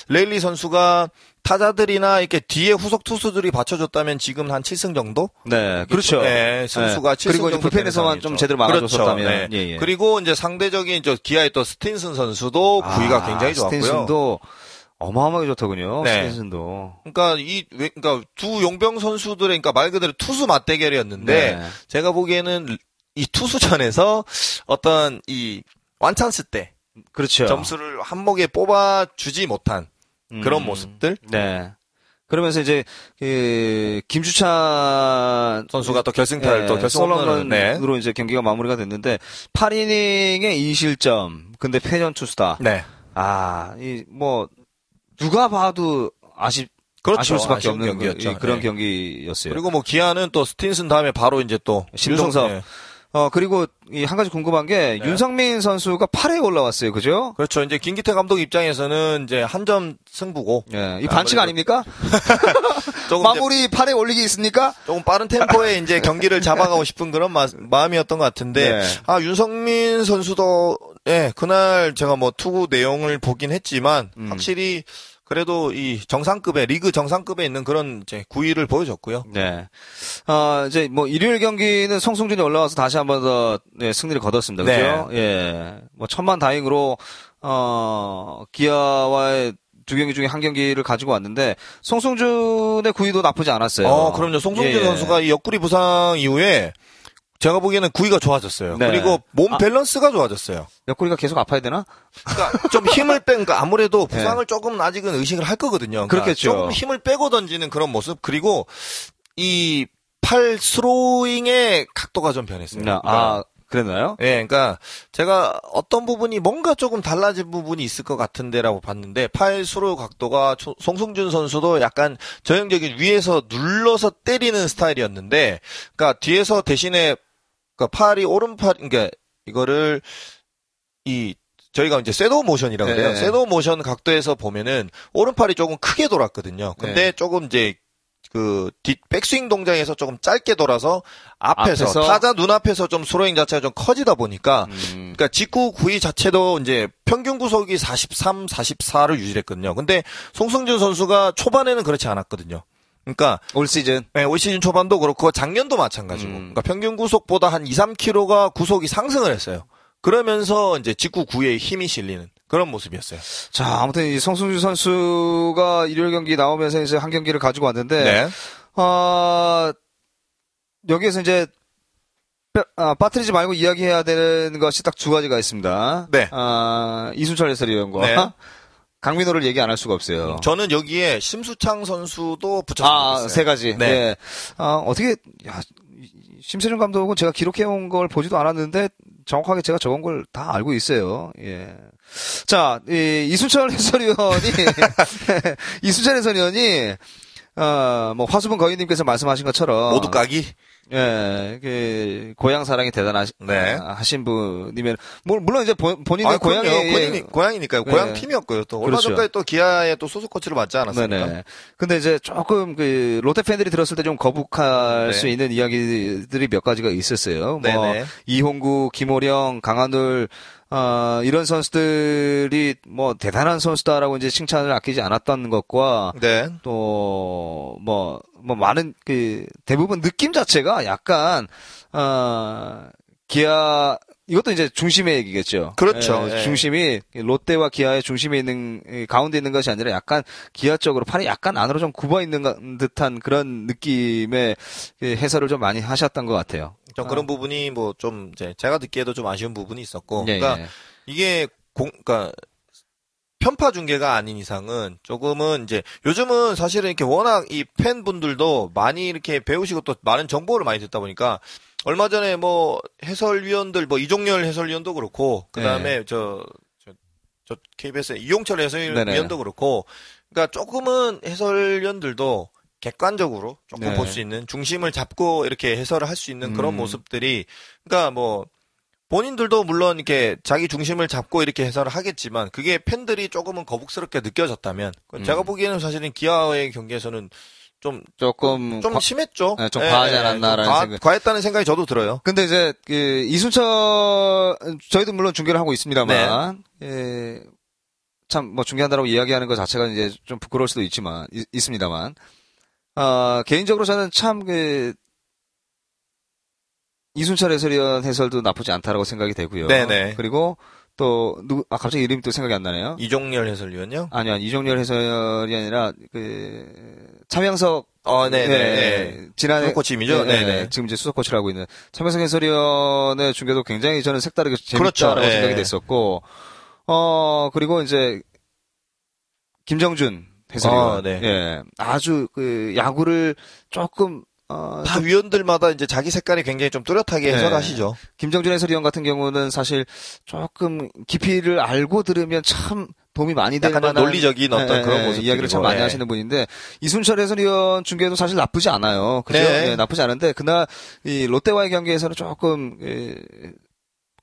레일리 선수가 타자들이나 이렇게 뒤에 후속 투수들이 받쳐줬다면 지금 한 7승 정도? 네, 그렇죠. 네, 선수가 네. 7승 그리고 정도 불펜에서만 좀 제대로 막아줬었다면. 그렇죠. 네. 예, 예. 그리고 이제 상대적인 저 기아의 또 스틴슨 선수도 아, 구위가 굉장히 좋았고요. 스틴슨도 어마어마하게 좋더군요. 네. 스틴슨도. 그러니까 이 그러니까 두 용병 선수들의 그러니까 말 그대로 투수 맞대결이었는데 네. 제가 보기에는 이 투수전에서 어떤 이 완찬스 때 그렇죠. 점수를 한목에 뽑아 주지 못한 그런 음. 모습들. 네. 그러면서 이제 그 김주찬 선수가 또 결승타를 네, 또 결승으로 네. 이제 경기가 마무리가 됐는데 8이닝에 2실점. 근데 패전 투수다. 네. 아, 이 뭐 누가 봐도 아쉽 그렇죠. 아쉬울 수밖에 없는 경기였죠. 그, 그런 네. 경기였어요. 그리고 뭐 기아는 또 스틴슨 다음에 바로 이제 또 신동섭 네. 어, 그리고 이 한 가지 궁금한 게 네. 윤성민 선수가 8회 올라왔어요. 그죠? 그렇죠. 이제 김기태 감독 입장에서는 이제 한 점 승부고. 예. 이 반칙 아닙니까? 마무리 8회 올리기 있습니까? 조금 빠른 템포에 이제 경기를 잡아가고 싶은 그런 마, 음이었던 것 같은데 네. 아, 윤성민 선수도 예, 그날 제가 뭐 투구 내용을 보긴 했지만 음. 확실히 그래도 이 정상급의 리그 정상급에 있는 그런 이제 구위를 보여줬고요. 네. 어, 이제 뭐 일요일 경기는 송승준이 올라와서 다시 한 번 더 네, 승리를 거뒀습니다. 그죠? 네. 예. 뭐 천만 다행으로 어, 기아와의 두 경기 중에 한 경기를 가지고 왔는데 송승준의 구위도 나쁘지 않았어요. 어, 그럼요. 송승준 예. 선수가 이 옆구리 부상 이후에 제가 보기에는 구위가 좋아졌어요. 네. 그리고 몸 아. 밸런스가 아, 좋아졌어요. 옆구리가 계속 아파야 되나? 그러니까 좀 힘을 뺀, 그러니까 아무래도 네. 부상을 네. 조금 아직은 의식을 할 거거든요. 그러니까 그렇겠죠. 조금 힘을 빼고 던지는 그런 모습 그리고 이 팔 스로잉의 각도가 좀 변했어요. 아, 그러니까 그랬나요? 예, 네, 그러니까 제가 어떤 부분이 뭔가 조금 달라진 부분이 있을 것 같은데라고 봤는데 팔 수로 각도가 송승준 선수도 약간 전형적인 위에서 눌러서 때리는 스타일이었는데, 그러니까 뒤에서 대신에 그러니까 팔이 오른팔, 그러니까 이거를 이 저희가 이제 섀도우 모션이라고 그래요. 네. 섀도우 모션 각도에서 보면은 오른팔이 조금 크게 돌았거든요. 근데 네. 조금 이제 그 뒷 백스윙 동작에서 조금 짧게 돌아서 앞에서, 앞에서? 타자 눈앞에서 좀 스로잉 자체가 좀 커지다 보니까 음. 그러니까 직구 구위 자체도 이제 평균 구속이 43, 44를 유지했거든요. 근데 송승준 선수가 초반에는 그렇지 않았거든요. 그러니까 올 시즌 네, 올 시즌 초반도 그렇고 작년도 마찬가지고. 음. 그러니까 평균 구속보다 한 2, 3kg가 구속이 상승을 했어요. 그러면서 이제 직구 구에 힘이 실리는 그런 모습이었어요. 자, 아무튼 이 성승주 선수가 일요일 경기 나오면서 이제 한 경기를 가지고 왔는데 네. 어, 여기에서 이제 아, 빠뜨리지 말고 이야기해야 되는 것이 딱 두 가지가 있습니다. 네. 아, 이순철 해설위원과 네. 강민호를 얘기 안 할 수가 없어요. 저는 여기에 심수창 선수도 붙였으면 아. 세 가지. 네. 네. 아, 어떻게, 야, 심세준 감독은 제가 기록해온 걸 보지도 않았는데 정확하게 제가 적은 걸 다 알고 있어요. 예. 자, 이, 이순철 해설위원이, 이순철 해설위원이, 어, 뭐, 화수분 거인님께서 말씀하신 것처럼. 모두 까기? 예, 그, 고향 사랑이 대단하신 네. 하신 분이면, 물- 물론 이제 본- 본인의 아, 고향이. 고향이, 고향이니까요. 고향 네. 팀이었고요. 또 얼마 그렇죠. 전까지 또 기아의 또 소속 코치를 맡지 않았습니까? 네네. 근데 이제 조금 그 롯데 팬들이 들었을 때 좀 거북할 네. 수 있는 이야기들이 몇 가지가 있었어요. 뭐 네네. 이홍구, 김호령, 강한울 어, 이런 선수들이 뭐 대단한 선수다라고 이제 칭찬을 아끼지 않았던 것과 네. 또뭐뭐 많은 그 대부분 느낌 자체가 약간 어 기아 이것도 이제 중심의 얘기겠죠. 그렇죠. 예, 예. 중심이 롯데와 기아의 중심에 있는 이 가운데 있는 것이 아니라 약간 기아 쪽으로 팔이 약간 안으로 좀 굽어 있는 가- 듯한 그런 느낌의 그 해설을 좀 많이 하셨던 것 같아요. 좀 그런 부분이 뭐 좀 이제 제가 듣기에도 좀 아쉬운 부분이 있었고. 예, 그러니까 예. 이게 공, 그러니까 편파 중계가 아닌 이상은 조금은 이제 요즘은 사실은 이렇게 워낙 이 팬분들도 많이 이렇게 배우시고 또 많은 정보를 많이 듣다 보니까 얼마 전에 뭐 해설위원들 뭐 이종열 해설위원도 그렇고 그다음에 저, 저, 저 KBS 의 이용철. 해설위원도 그렇고 그러니까 조금은 해설위원들도 객관적으로 조금 네. 볼수 있는 중심을 잡고 이렇게 해설을 할 수 있는 그런 음. 모습들이 그러니까 뭐 본인들도 물론 이렇게 자기 중심을 잡고 이렇게 해설을 하겠지만 그게 팬들이 조금은 거북스럽게 느껴졌다면 음. 제가 보기에는 사실은 기아의 경기에서는 좀, 조금 좀 과- 심했죠. 네, 좀 과하지 예, 않았나라는 좀 과, 생각. 과했다는 생각이 저도 들어요. 근데 이제 그 이순철 저희도 물론 중계를 하고 있습니다만 네. 예, 참뭐 중계한다라고 이야기하는 것 자체가 이제 좀 부끄러울 수도 있지만 있, 있습니다만 아 개인적으로 저는 참 그 이순철 해설위원 해설도 나쁘지 않다라고 생각이 되고요. 네네. 그리고 또 누구 아 갑자기 이름이 또 생각이 안 나네요. 이종열 해설위원요? 아니요 이종렬 해설이 아니라 그 차명석 어, 네네. 예, 지난해 수석 코치님이죠? 예, 예, 네네. 지금 이제 수석 코치를 하고 있는 차명석 해설위원의 중계도 굉장히 저는 색다르게 그렇죠. 재밌다라고 예. 생각이 됐었고 어 그리고 이제 김정준 해설위원 아, 네. 예 아주 그 야구를 조금 어 다 위원들마다 이제 자기 색깔이 굉장히 좀 뚜렷하게 네. 해설하시죠. 김정준 해설위원 같은 경우는 사실 조금 깊이를 알고 들으면 참 도움이 많이 될 약간 논리적인 어떤 예, 그런 예, 모습 이야기를 참 많이 하시는 분인데 이순철 해설위원 중계도 사실 나쁘지 않아요. 그죠? 네. 예, 나쁘지 않은데 그날 이 롯데와의 경기에서는 조금 예,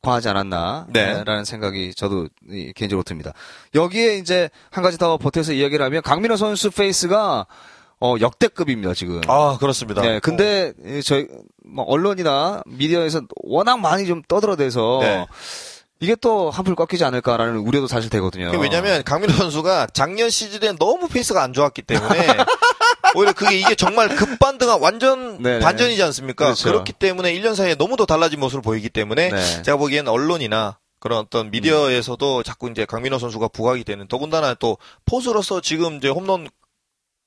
과하지 않았나 네. 라는 생각이 저도 이, 개인적으로 듭니다. 여기에 이제 한 가지 더 보태서 이야기를 하면 강민호 선수 페이스가 어, 역대급입니다 지금. 아, 그렇습니다. 네, 근데 이 저희 뭐 언론이나 미디어에서 워낙 많이 좀 떠들어대서 네. 이게 또 한풀 꺾이지 않을까라는 우려도 사실 되거든요. 왜냐면 강민호 선수가 작년 시즌에 너무 페이스가 안 좋았기 때문에 오히려 그게 이게 정말 급반등한 완전 네네. 반전이지 않습니까? 그렇죠. 그렇기 때문에 1년 사이에 너무 더 달라진 모습을 보이기 때문에 네. 제가 보기엔 언론이나 그런 어떤 미디어에서도 자꾸 이제 강민호 선수가 부각이 되는 더군다나 또 포수로서 지금 이제 홈런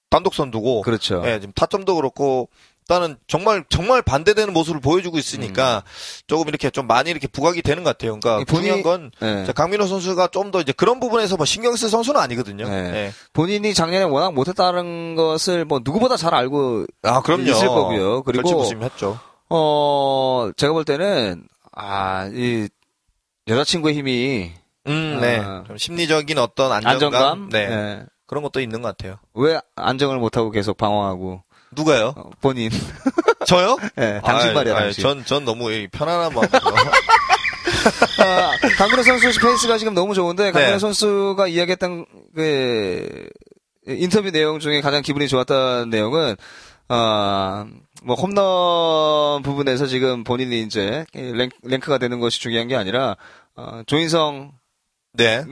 단독 선두고 그렇죠. 예, 지금 타점도 그렇고 일단은 정말 정말 반대되는 모습을 보여주고 있으니까 조금 이렇게 좀 많이 이렇게 부각이 되는 것 같아요. 그러니까 음. 이 본인이- 중요한 건 네. 자, 강민호 선수가 좀 더 이제 그런 부분에서 뭐 신경 쓸 선수는 아니거든요. 네. 예. 본인이 작년에 워낙 못했다는 것을 뭐 누구보다 잘 알고 아, 그럼요. 있을 거고요. 그리고 했죠. 어 제가 볼 때는 아 이 여자친구의 힘이 음, 아. 네. 좀 심리적인 어떤 안정감, 안정감, 네. 예. 그런 것도 있는 것 같아요. 왜 안정을 못하고 계속 방황하고 누가요? 어, 본인 저요? 예, 당신 아이, 말이야 아이, 당신. 전, 전 너무 이 편안한 마음으로. 아, 강민호 선수 페이스가 지금 너무 좋은데 강민호 네. 선수가 이야기했던 그 인터뷰 내용 중에 가장 기분이 좋았던 내용은 아, 뭐 홈런 부분에서 지금 본인이 이제 랭크, 랭크가 되는 것이 중요한 게 아니라 어, 조인성 네.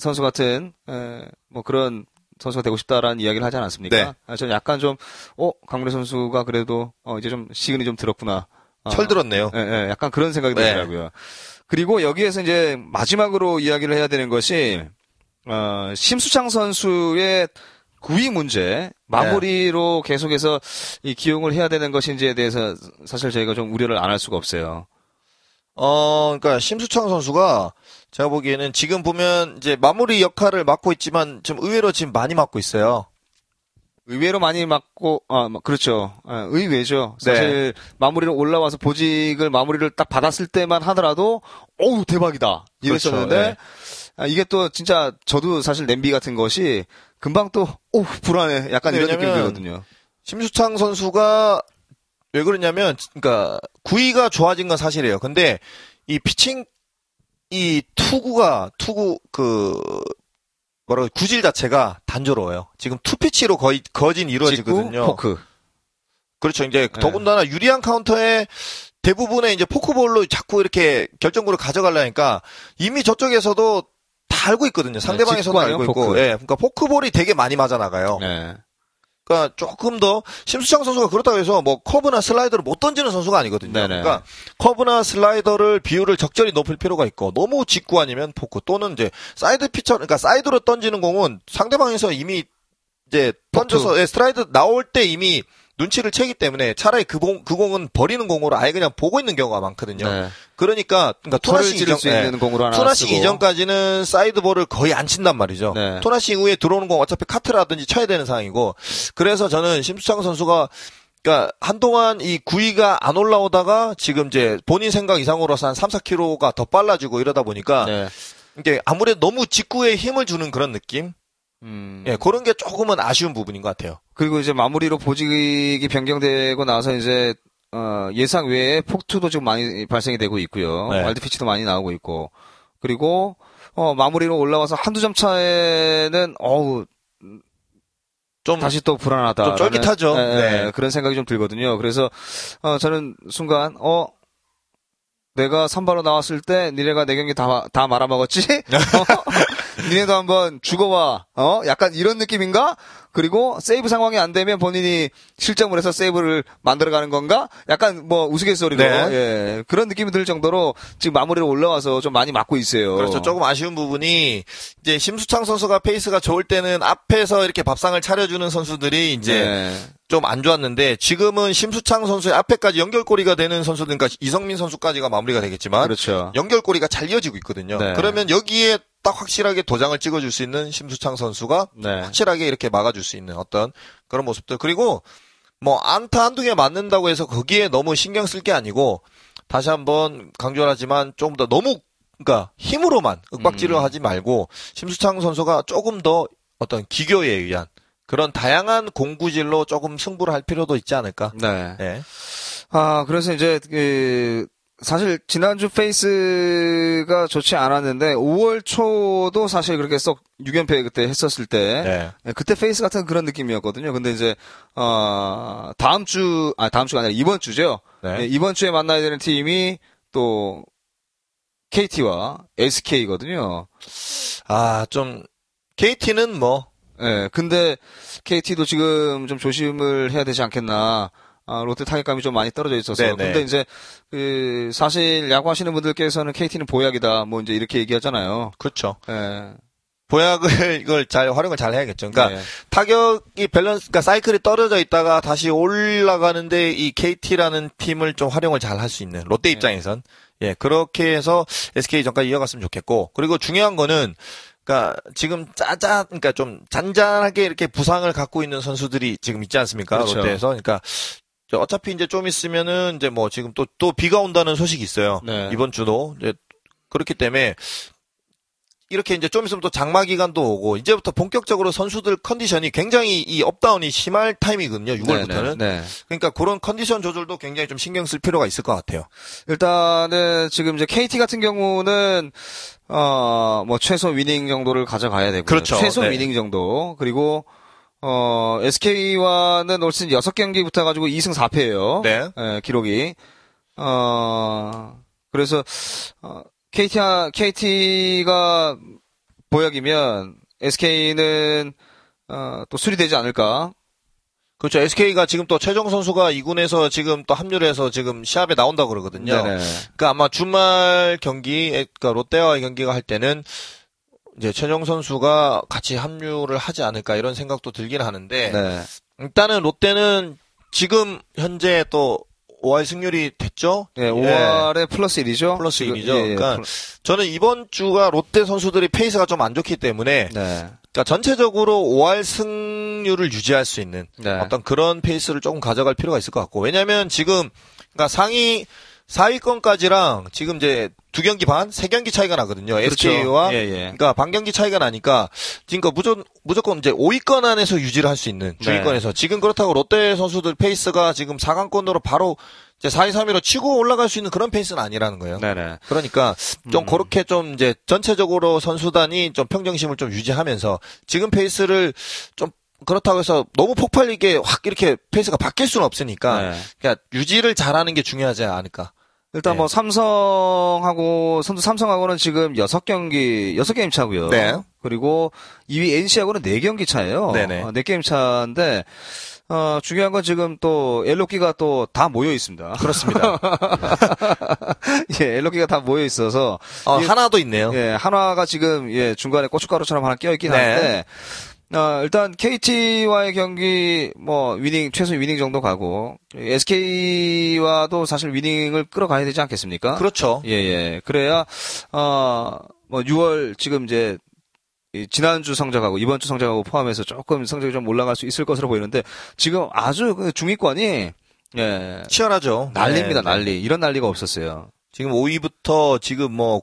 선수 같은 에, 뭐 그런 선수가 되고 싶다라는 이야기를 하지 않았습니까? 네. 아, 저는 약간 좀, 어, 강민호 선수가 그래도, 어, 이제 좀 시근이 좀 들었구나. 어, 철 들었네요. 예, 예, 약간 그런 생각이 네. 들더라고요. 그리고 여기에서 이제 마지막으로 이야기를 해야 되는 것이 어, 심수창 선수의 구위 문제 마무리로 네. 계속해서 이 기용을 해야 되는 것인지에 대해서 사실 저희가 좀 우려를 안 할 수가 없어요. 어, 그러니까 심수창 선수가 제가 보기에는 지금 보면 이제 마무리 역할을 맡고 있지만 좀 의외로 지금 많이 맡고 있어요. 의외로 많이 맡고 아 뭐, 그렇죠. 아, 의외죠. 사실 네. 마무리를 올라와서 보직을 마무리를 딱 받았을 때만 하더라도 어우 대박이다 이랬었는데 그렇죠. 네. 아, 이게 또 진짜 저도 사실 냄비 같은 것이 금방 또오 불안해 약간 이런 느낌이 들거든요. 심수창 선수가 왜 그러냐면 그러니까 구위가 좋아진 건 사실이에요. 근데 이 피칭 이 투구가 투구 그 뭐라고 구질 자체가 단조로워요. 지금 two pitch로 거의 거진 이루어지거든요. 포크. 그렇죠. 이제 네. 더군다나 유리한 카운트에 대부분의 이제 포크볼로 자꾸 이렇게 결정구를 가져가려니까 이미 저쪽에서도 다 알고 있거든요. 상대방에서도 네, 알고 있고. 포크. 예. 그러니까 포크볼이 되게 많이 맞아 나가요. 네. 그러니까 조금 더 심수창 선수가 그렇다고 해서 뭐 커브나 슬라이더를 못 던지는 선수가 아니거든요. 네네. 그러니까 커브나 슬라이더를 비율을 적절히 높일 필요가 있고 너무 직구 아니면 포크 또는 이제 사이드 피처 그러니까 사이드로 던지는 공은 상대방에서 이미 이제 던져서 예, 스트라이드 나올 때 이미 눈치를 채기 때문에 차라리 그, 공, 그 공은 버리는 공으로 아예 그냥 보고 있는 경우가 많거든요. 네. 그러니까, 그러니까 two nothing 이전, 네. two nothing 이전까지는 사이드볼을 거의 안 친단 말이죠. 네. two nothing 이후에 들어오는 공 어차피 커트라든지 쳐야 되는 상황이고, 그래서 저는 심수창 선수가 그러니까 한동안 이 구위가 안 올라오다가 지금 이제 본인 생각 이상으로서 한 3, 4km가 더 빨라지고 이러다 보니까 네. 이게 아무래도 너무 직구에 힘을 주는 그런 느낌? 음. 예, 그런 게 조금은 아쉬운 부분인 것 같아요. 그리고 이제 마무리로 보직이 변경되고 나서 이제 어, 예상 외에 폭투도 좀 많이 발생이 되고 있고요. 네. 와일드 피치도 많이 나오고 있고. 그리고 어, 마무리로 올라와서 한두 점 차에는 어우 좀 다시 또 불안하다. 좀 쫄깃하죠. 네, 네. 그런 생각이 좀 들거든요. 그래서 어, 저는 순간 어 내가 선발로 나왔을 때 니네가 내 경기 다, 다 말아먹었지? 어? 니네도 한번 죽어봐. 어? 약간 이런 느낌인가? 그리고 세이브 상황이 안 되면 본인이 실점을 해서 세이브를 만들어가는 건가? 약간 뭐 우스갯소리로 네. 예, 그런 느낌이 들 정도로 지금 마무리로 올라와서 좀 많이 맞고 있어요. 그렇죠. 조금 아쉬운 부분이 이제 심수창 선수가 페이스가 좋을 때는 앞에서 이렇게 밥상을 차려주는 선수들이 이제 네. 좀안 좋았는데 지금은 심수창 선수의 앞에까지 연결고리가 되는 선수들 그러니까 이성민 선수까지가 마무리가 되겠지만 그렇죠. 연결고리가 잘 이어지고 있거든요. 네. 그러면 여기에 딱 확실하게 도장을 찍어줄 수 있는 심수창 선수가 네. 확실하게 이렇게 막아줄 수 있는 어떤 그런 모습들 그리고 뭐 안타 한두 개 맞는다고 해서 거기에 너무 신경 쓸 게 아니고 다시 한번 강조하지만 조금 더 너무 그러니까 힘으로만 윽박지를 음. 하지 말고 심수창 선수가 조금 더 어떤 기교에 의한 그런 다양한 공구질로 조금 승부를 할 필요도 있지 않을까. 네. 네. 아 그래서 이제 그 사실 지난주 페이스가 좋지 않았는데 5월 초도 사실 그렇게 썩 6연패 그때 했었을 때 네. 네. 그때 페이스 같은 그런 느낌이었거든요. 근데 이제 어 다음 주 아 다음 주가 아니라 이번 주죠. 네. 네, 이번 주에 만나야 되는 팀이 또 KT와 SK거든요. 아 좀 KT는 뭐 예. 네, 근데 KT도 지금 좀 조심을 해야 되지 않겠나. 아, 롯데 타격감이 좀 많이 떨어져 있어서. 네네. 근데 이제 그 사실 야구 하시는 분들께서는 KT는 보약이다. 뭐 이제 이렇게 얘기하잖아요. 그렇죠. 예. 보약을 이걸 잘 활용을 잘 해야겠죠. 그러니까 네. 타격이 밸런스, 그러니까 사이클이 떨어져 있다가 다시 올라가는데 이 KT라는 팀을 좀 활용을 잘 할 수 있는 롯데 네. 입장에선 예 그렇게 해서 SK 전까지 이어갔으면 좋겠고 그리고 중요한 거는 그러니까 지금 짜잔 그러니까 좀 잔잔하게 이렇게 부상을 갖고 있는 선수들이 지금 있지 않습니까 그렇죠. 롯데에서 그러니까 어차피 이제 좀 있으면은 이제 뭐 지금 또, 또 비가 온다는 소식이 있어요. 네. 이번 주도. 이제 그렇기 때문에 이렇게 이제 좀 있으면 또 장마 기간도 오고 이제부터 본격적으로 선수들 컨디션이 굉장히 이 up down이 심할 타임이거든요. 6월부터는. 네, 네, 그러니까 그런 컨디션 조절도 굉장히 좀 신경 쓸 필요가 있을 것 같아요. 일단은 지금 이제 KT 같은 경우는 어뭐 최소 위닝 정도를 가져가야 되고 그렇죠. 최소 네. 위닝 정도 그리고 어, SK와는 올 시즌 6경기부터 가지고 2승 4패예요. 네. 예, 기록이. 어, 그래서 어, KT KT가 보약이면 SK는 어, 또 수리되지 않을까? 그렇죠. SK가 지금 또 최정 선수가 2군에서 지금 또 합류를 해서 지금 시합에 나온다고 그러거든요. 네네. 그러니까 아마 주말 경기, 그러니까 롯데와의 경기가 할 때는 이제 최정 선수가 같이 합류를 하지 않을까 이런 생각도 들긴 하는데 네. 일단은 롯데는 지금 현재 또 5할 승률이 됐죠? 예, 5할에 플러스 1이죠? 플러스 지금, 1이죠. 예, 예, 그러니까 플- 저는 이번 주가 롯데 선수들이 페이스가 좀 안 좋기 때문에 네. 그러니까 전체적으로 5할 승률을 유지할 수 있는 네. 어떤 그런 페이스를 조금 가져갈 필요가 있을 것 같고 왜냐하면 지금 그러니까 상위 4위권까지랑 지금 이제 두 경기 반, 세 경기 차이가 나거든요. SK와 예, 예. 그러니까 반 경기 차이가 나니까 지금 무조건 무조건 이제 5위권 안에서 유지를 할 수 있는 네. 중위권에서 지금 그렇다고 롯데 선수들 페이스가 지금 4강권으로 바로 이제 4위, 3위로 치고 올라갈 수 있는 그런 페이스는 아니라는 거예요. 네네. 그러니까 좀 음. 그렇게 좀 이제 전체적으로 선수단이 좀 평정심을 좀 유지하면서 지금 페이스를 좀 그렇다고 해서 너무 폭발리게 확 이렇게 페이스가 바뀔 수는 없으니까 네. 그러니까 유지를 잘하는 게 중요하지 않을까. 일단 네. 뭐 삼성하고 선두 삼성하고는 지금 6경기 6게임 차고요. 네. 그리고 2위 NC하고는 4경기 차예요. 네네. 어, 4게임 차인데 어, 중요한 건 지금 또 엘롯기가 또 다 모여 있습니다. 그렇습니다. 예, 엘롯기가 다 모여 있어서 어, 이- 하나도 있네요. 예, 한화가 지금 예, 중간에 고춧가루처럼 하나 껴 있긴 네. 한데 어, 일단 KT와의 경기 뭐 위닝 최소 위닝 정도 가고 SK와도 사실 위닝을 끌어가야 되지 않겠습니까? 그렇죠. 예, 예. 그래야, 어, 뭐, 6월, 지금 이제, 이 지난주 성적하고 이번 주 성적하고 포함해서 조금 성적이 좀 올라갈 수 있을 것으로 보이는데, 지금 아주 그 중위권이, 예, 치열하죠. 난리입니다, 네, 네. 난리. 이런 난리가 없었어요. 지금 5위부터 지금 뭐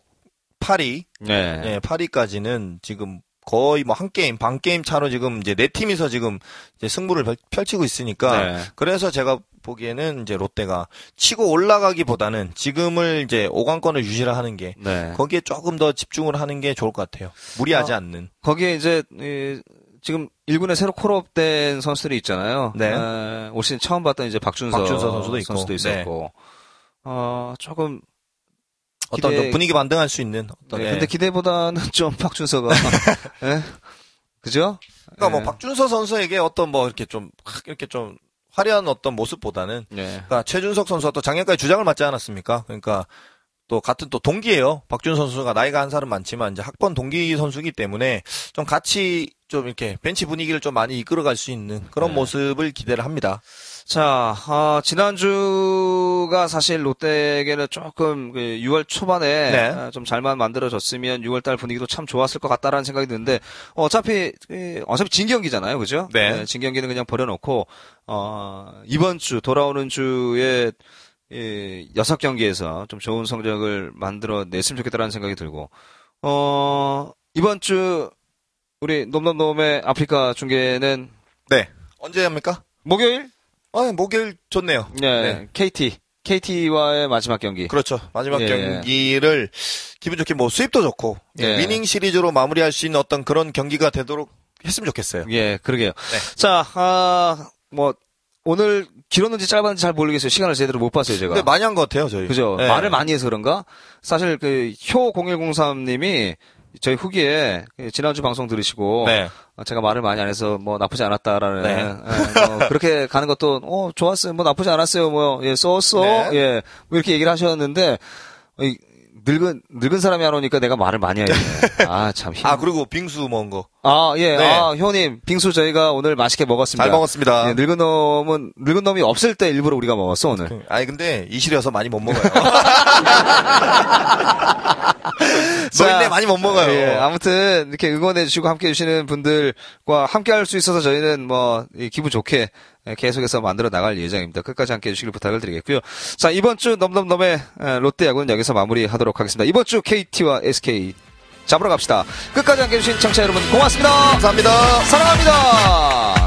8위, 네. 네, 8위까지는 지금 거의 뭐 한 게임, 반 게임 차로 지금 이제 네 팀이서 지금 이제 승부를 펼- 펼치고 있으니까 네. 그래서 제가 보기에는 이제 롯데가 치고 올라가기보다는 지금을 이제 5강권을 유지를 하는 게 네. 거기에 조금 더 집중을 하는 게 좋을 것 같아요. 무리하지 어. 않는. 거기에 이제, 이, 지금 1군에 새로 콜업된 선수들이 있잖아요. 네. 에, 올 시즌 처음 봤던 이제 박준서, 박준서 선수도 있고. 네. 있었고, 어, 조금, 어떤 기대- 좀 분위기 반등할 수 있는 어떤 네, 예. 근데 기대보다는 좀 박준서가 예? 그죠? 그러니까 뭐 예. 박준서 선수에게 어떤 뭐 이렇게 좀확 이렇게 좀 화려한 어떤 모습보다는 예. 그러니까 최준석 선수가 또 작년까지 주장을 맡지 않았습니까? 그러니까 또 같은 또 동기예요. 박준 선수가 나이가 한 살은 많지만 이제 학번 동기 선수이기 때문에 좀 같이 좀 이렇게 벤치 분위기를 좀 많이 이끌어갈 수 있는 그런 네. 모습을 기대를 합니다. 자, 아, 지난주가 사실 롯데에게는 조금 그 6월 초반에 네. 아, 좀 잘만 만들어졌으면 6월달 분위기도 참 좋았을 것 같다라는 생각이 드는데 어차피 그, 어차피 진 경기잖아요, 그죠? 네. 진 경기는 그냥 버려놓고 어, 이번 주 돌아오는 주에 이 여섯 경기에서 좀 좋은 성적을 만들어 냈으면 좋겠다라는 생각이 들고 어, 이번 주 우리 놈놈놈의 아프리카 중계는 네. 언제 합니까? 목요일? 아, 목요일 좋네요. 네, 네. KT. KT와의 마지막 경기. 그렇죠. 마지막 예. 경기를 기분 좋게 뭐 수입도 좋고 예, 네. 위닝 시리즈로 마무리할 수 있는 어떤 그런 경기가 되도록 했으면 좋겠어요. 예, 그러게요. 네. 자, 아, 뭐, 오늘 길었는지 짧았는지 잘 모르겠어요. 시간을 제대로 못 봤어요, 제가. 근데 많이 한 것 같아요, 저희. 그죠? 네. 말을 많이 해서 그런가? 사실 그, 효0103님이 저희 후기에 그 지난주 방송 들으시고, 네. 어, 제가 말을 많이 안 해서 뭐 나쁘지 않았다라는, 네. 예, 뭐 그렇게 가는 것도, 어, 좋았어요. 뭐 나쁘지 않았어요. 뭐, 예, 썼어. 네. 예, 뭐 이렇게 얘기를 하셨는데, 늙은, 늙은 사람이 안 오니까 내가 말을 많이 해야 돼. 아, 참. 힘... 아, 그리고 빙수 먹은 거. 아, 예. 네. 아, 효님, 빙수 저희가 오늘 맛있게 먹었습니다. 잘 먹었습니다. 예, 늙은 놈은, 늙은 놈이 없을 때 일부러 우리가 먹었어, 오늘. 아니 근데 이실이어서 많이 못 먹어요. 자, 너인데 많이 못 먹어요. 예, 아무튼, 이렇게 응원해 주시고 함께 해 주시는 분들과 함께 할 수 있어서 저희는 뭐, 이 기분 좋게 예, 계속해서 만들어 나갈 예정입니다. 끝까지 함께 해 주시길 부탁을 드리겠고요. 자, 이번 주 넘넘넘의 에, 롯데 야구는 여기서 마무리하도록 하겠습니다. 이번 주 KT와 SK 잡으러 갑시다. 끝까지 함께 해주신 청취자 여러분 고맙습니다. 감사합니다. 사랑합니다.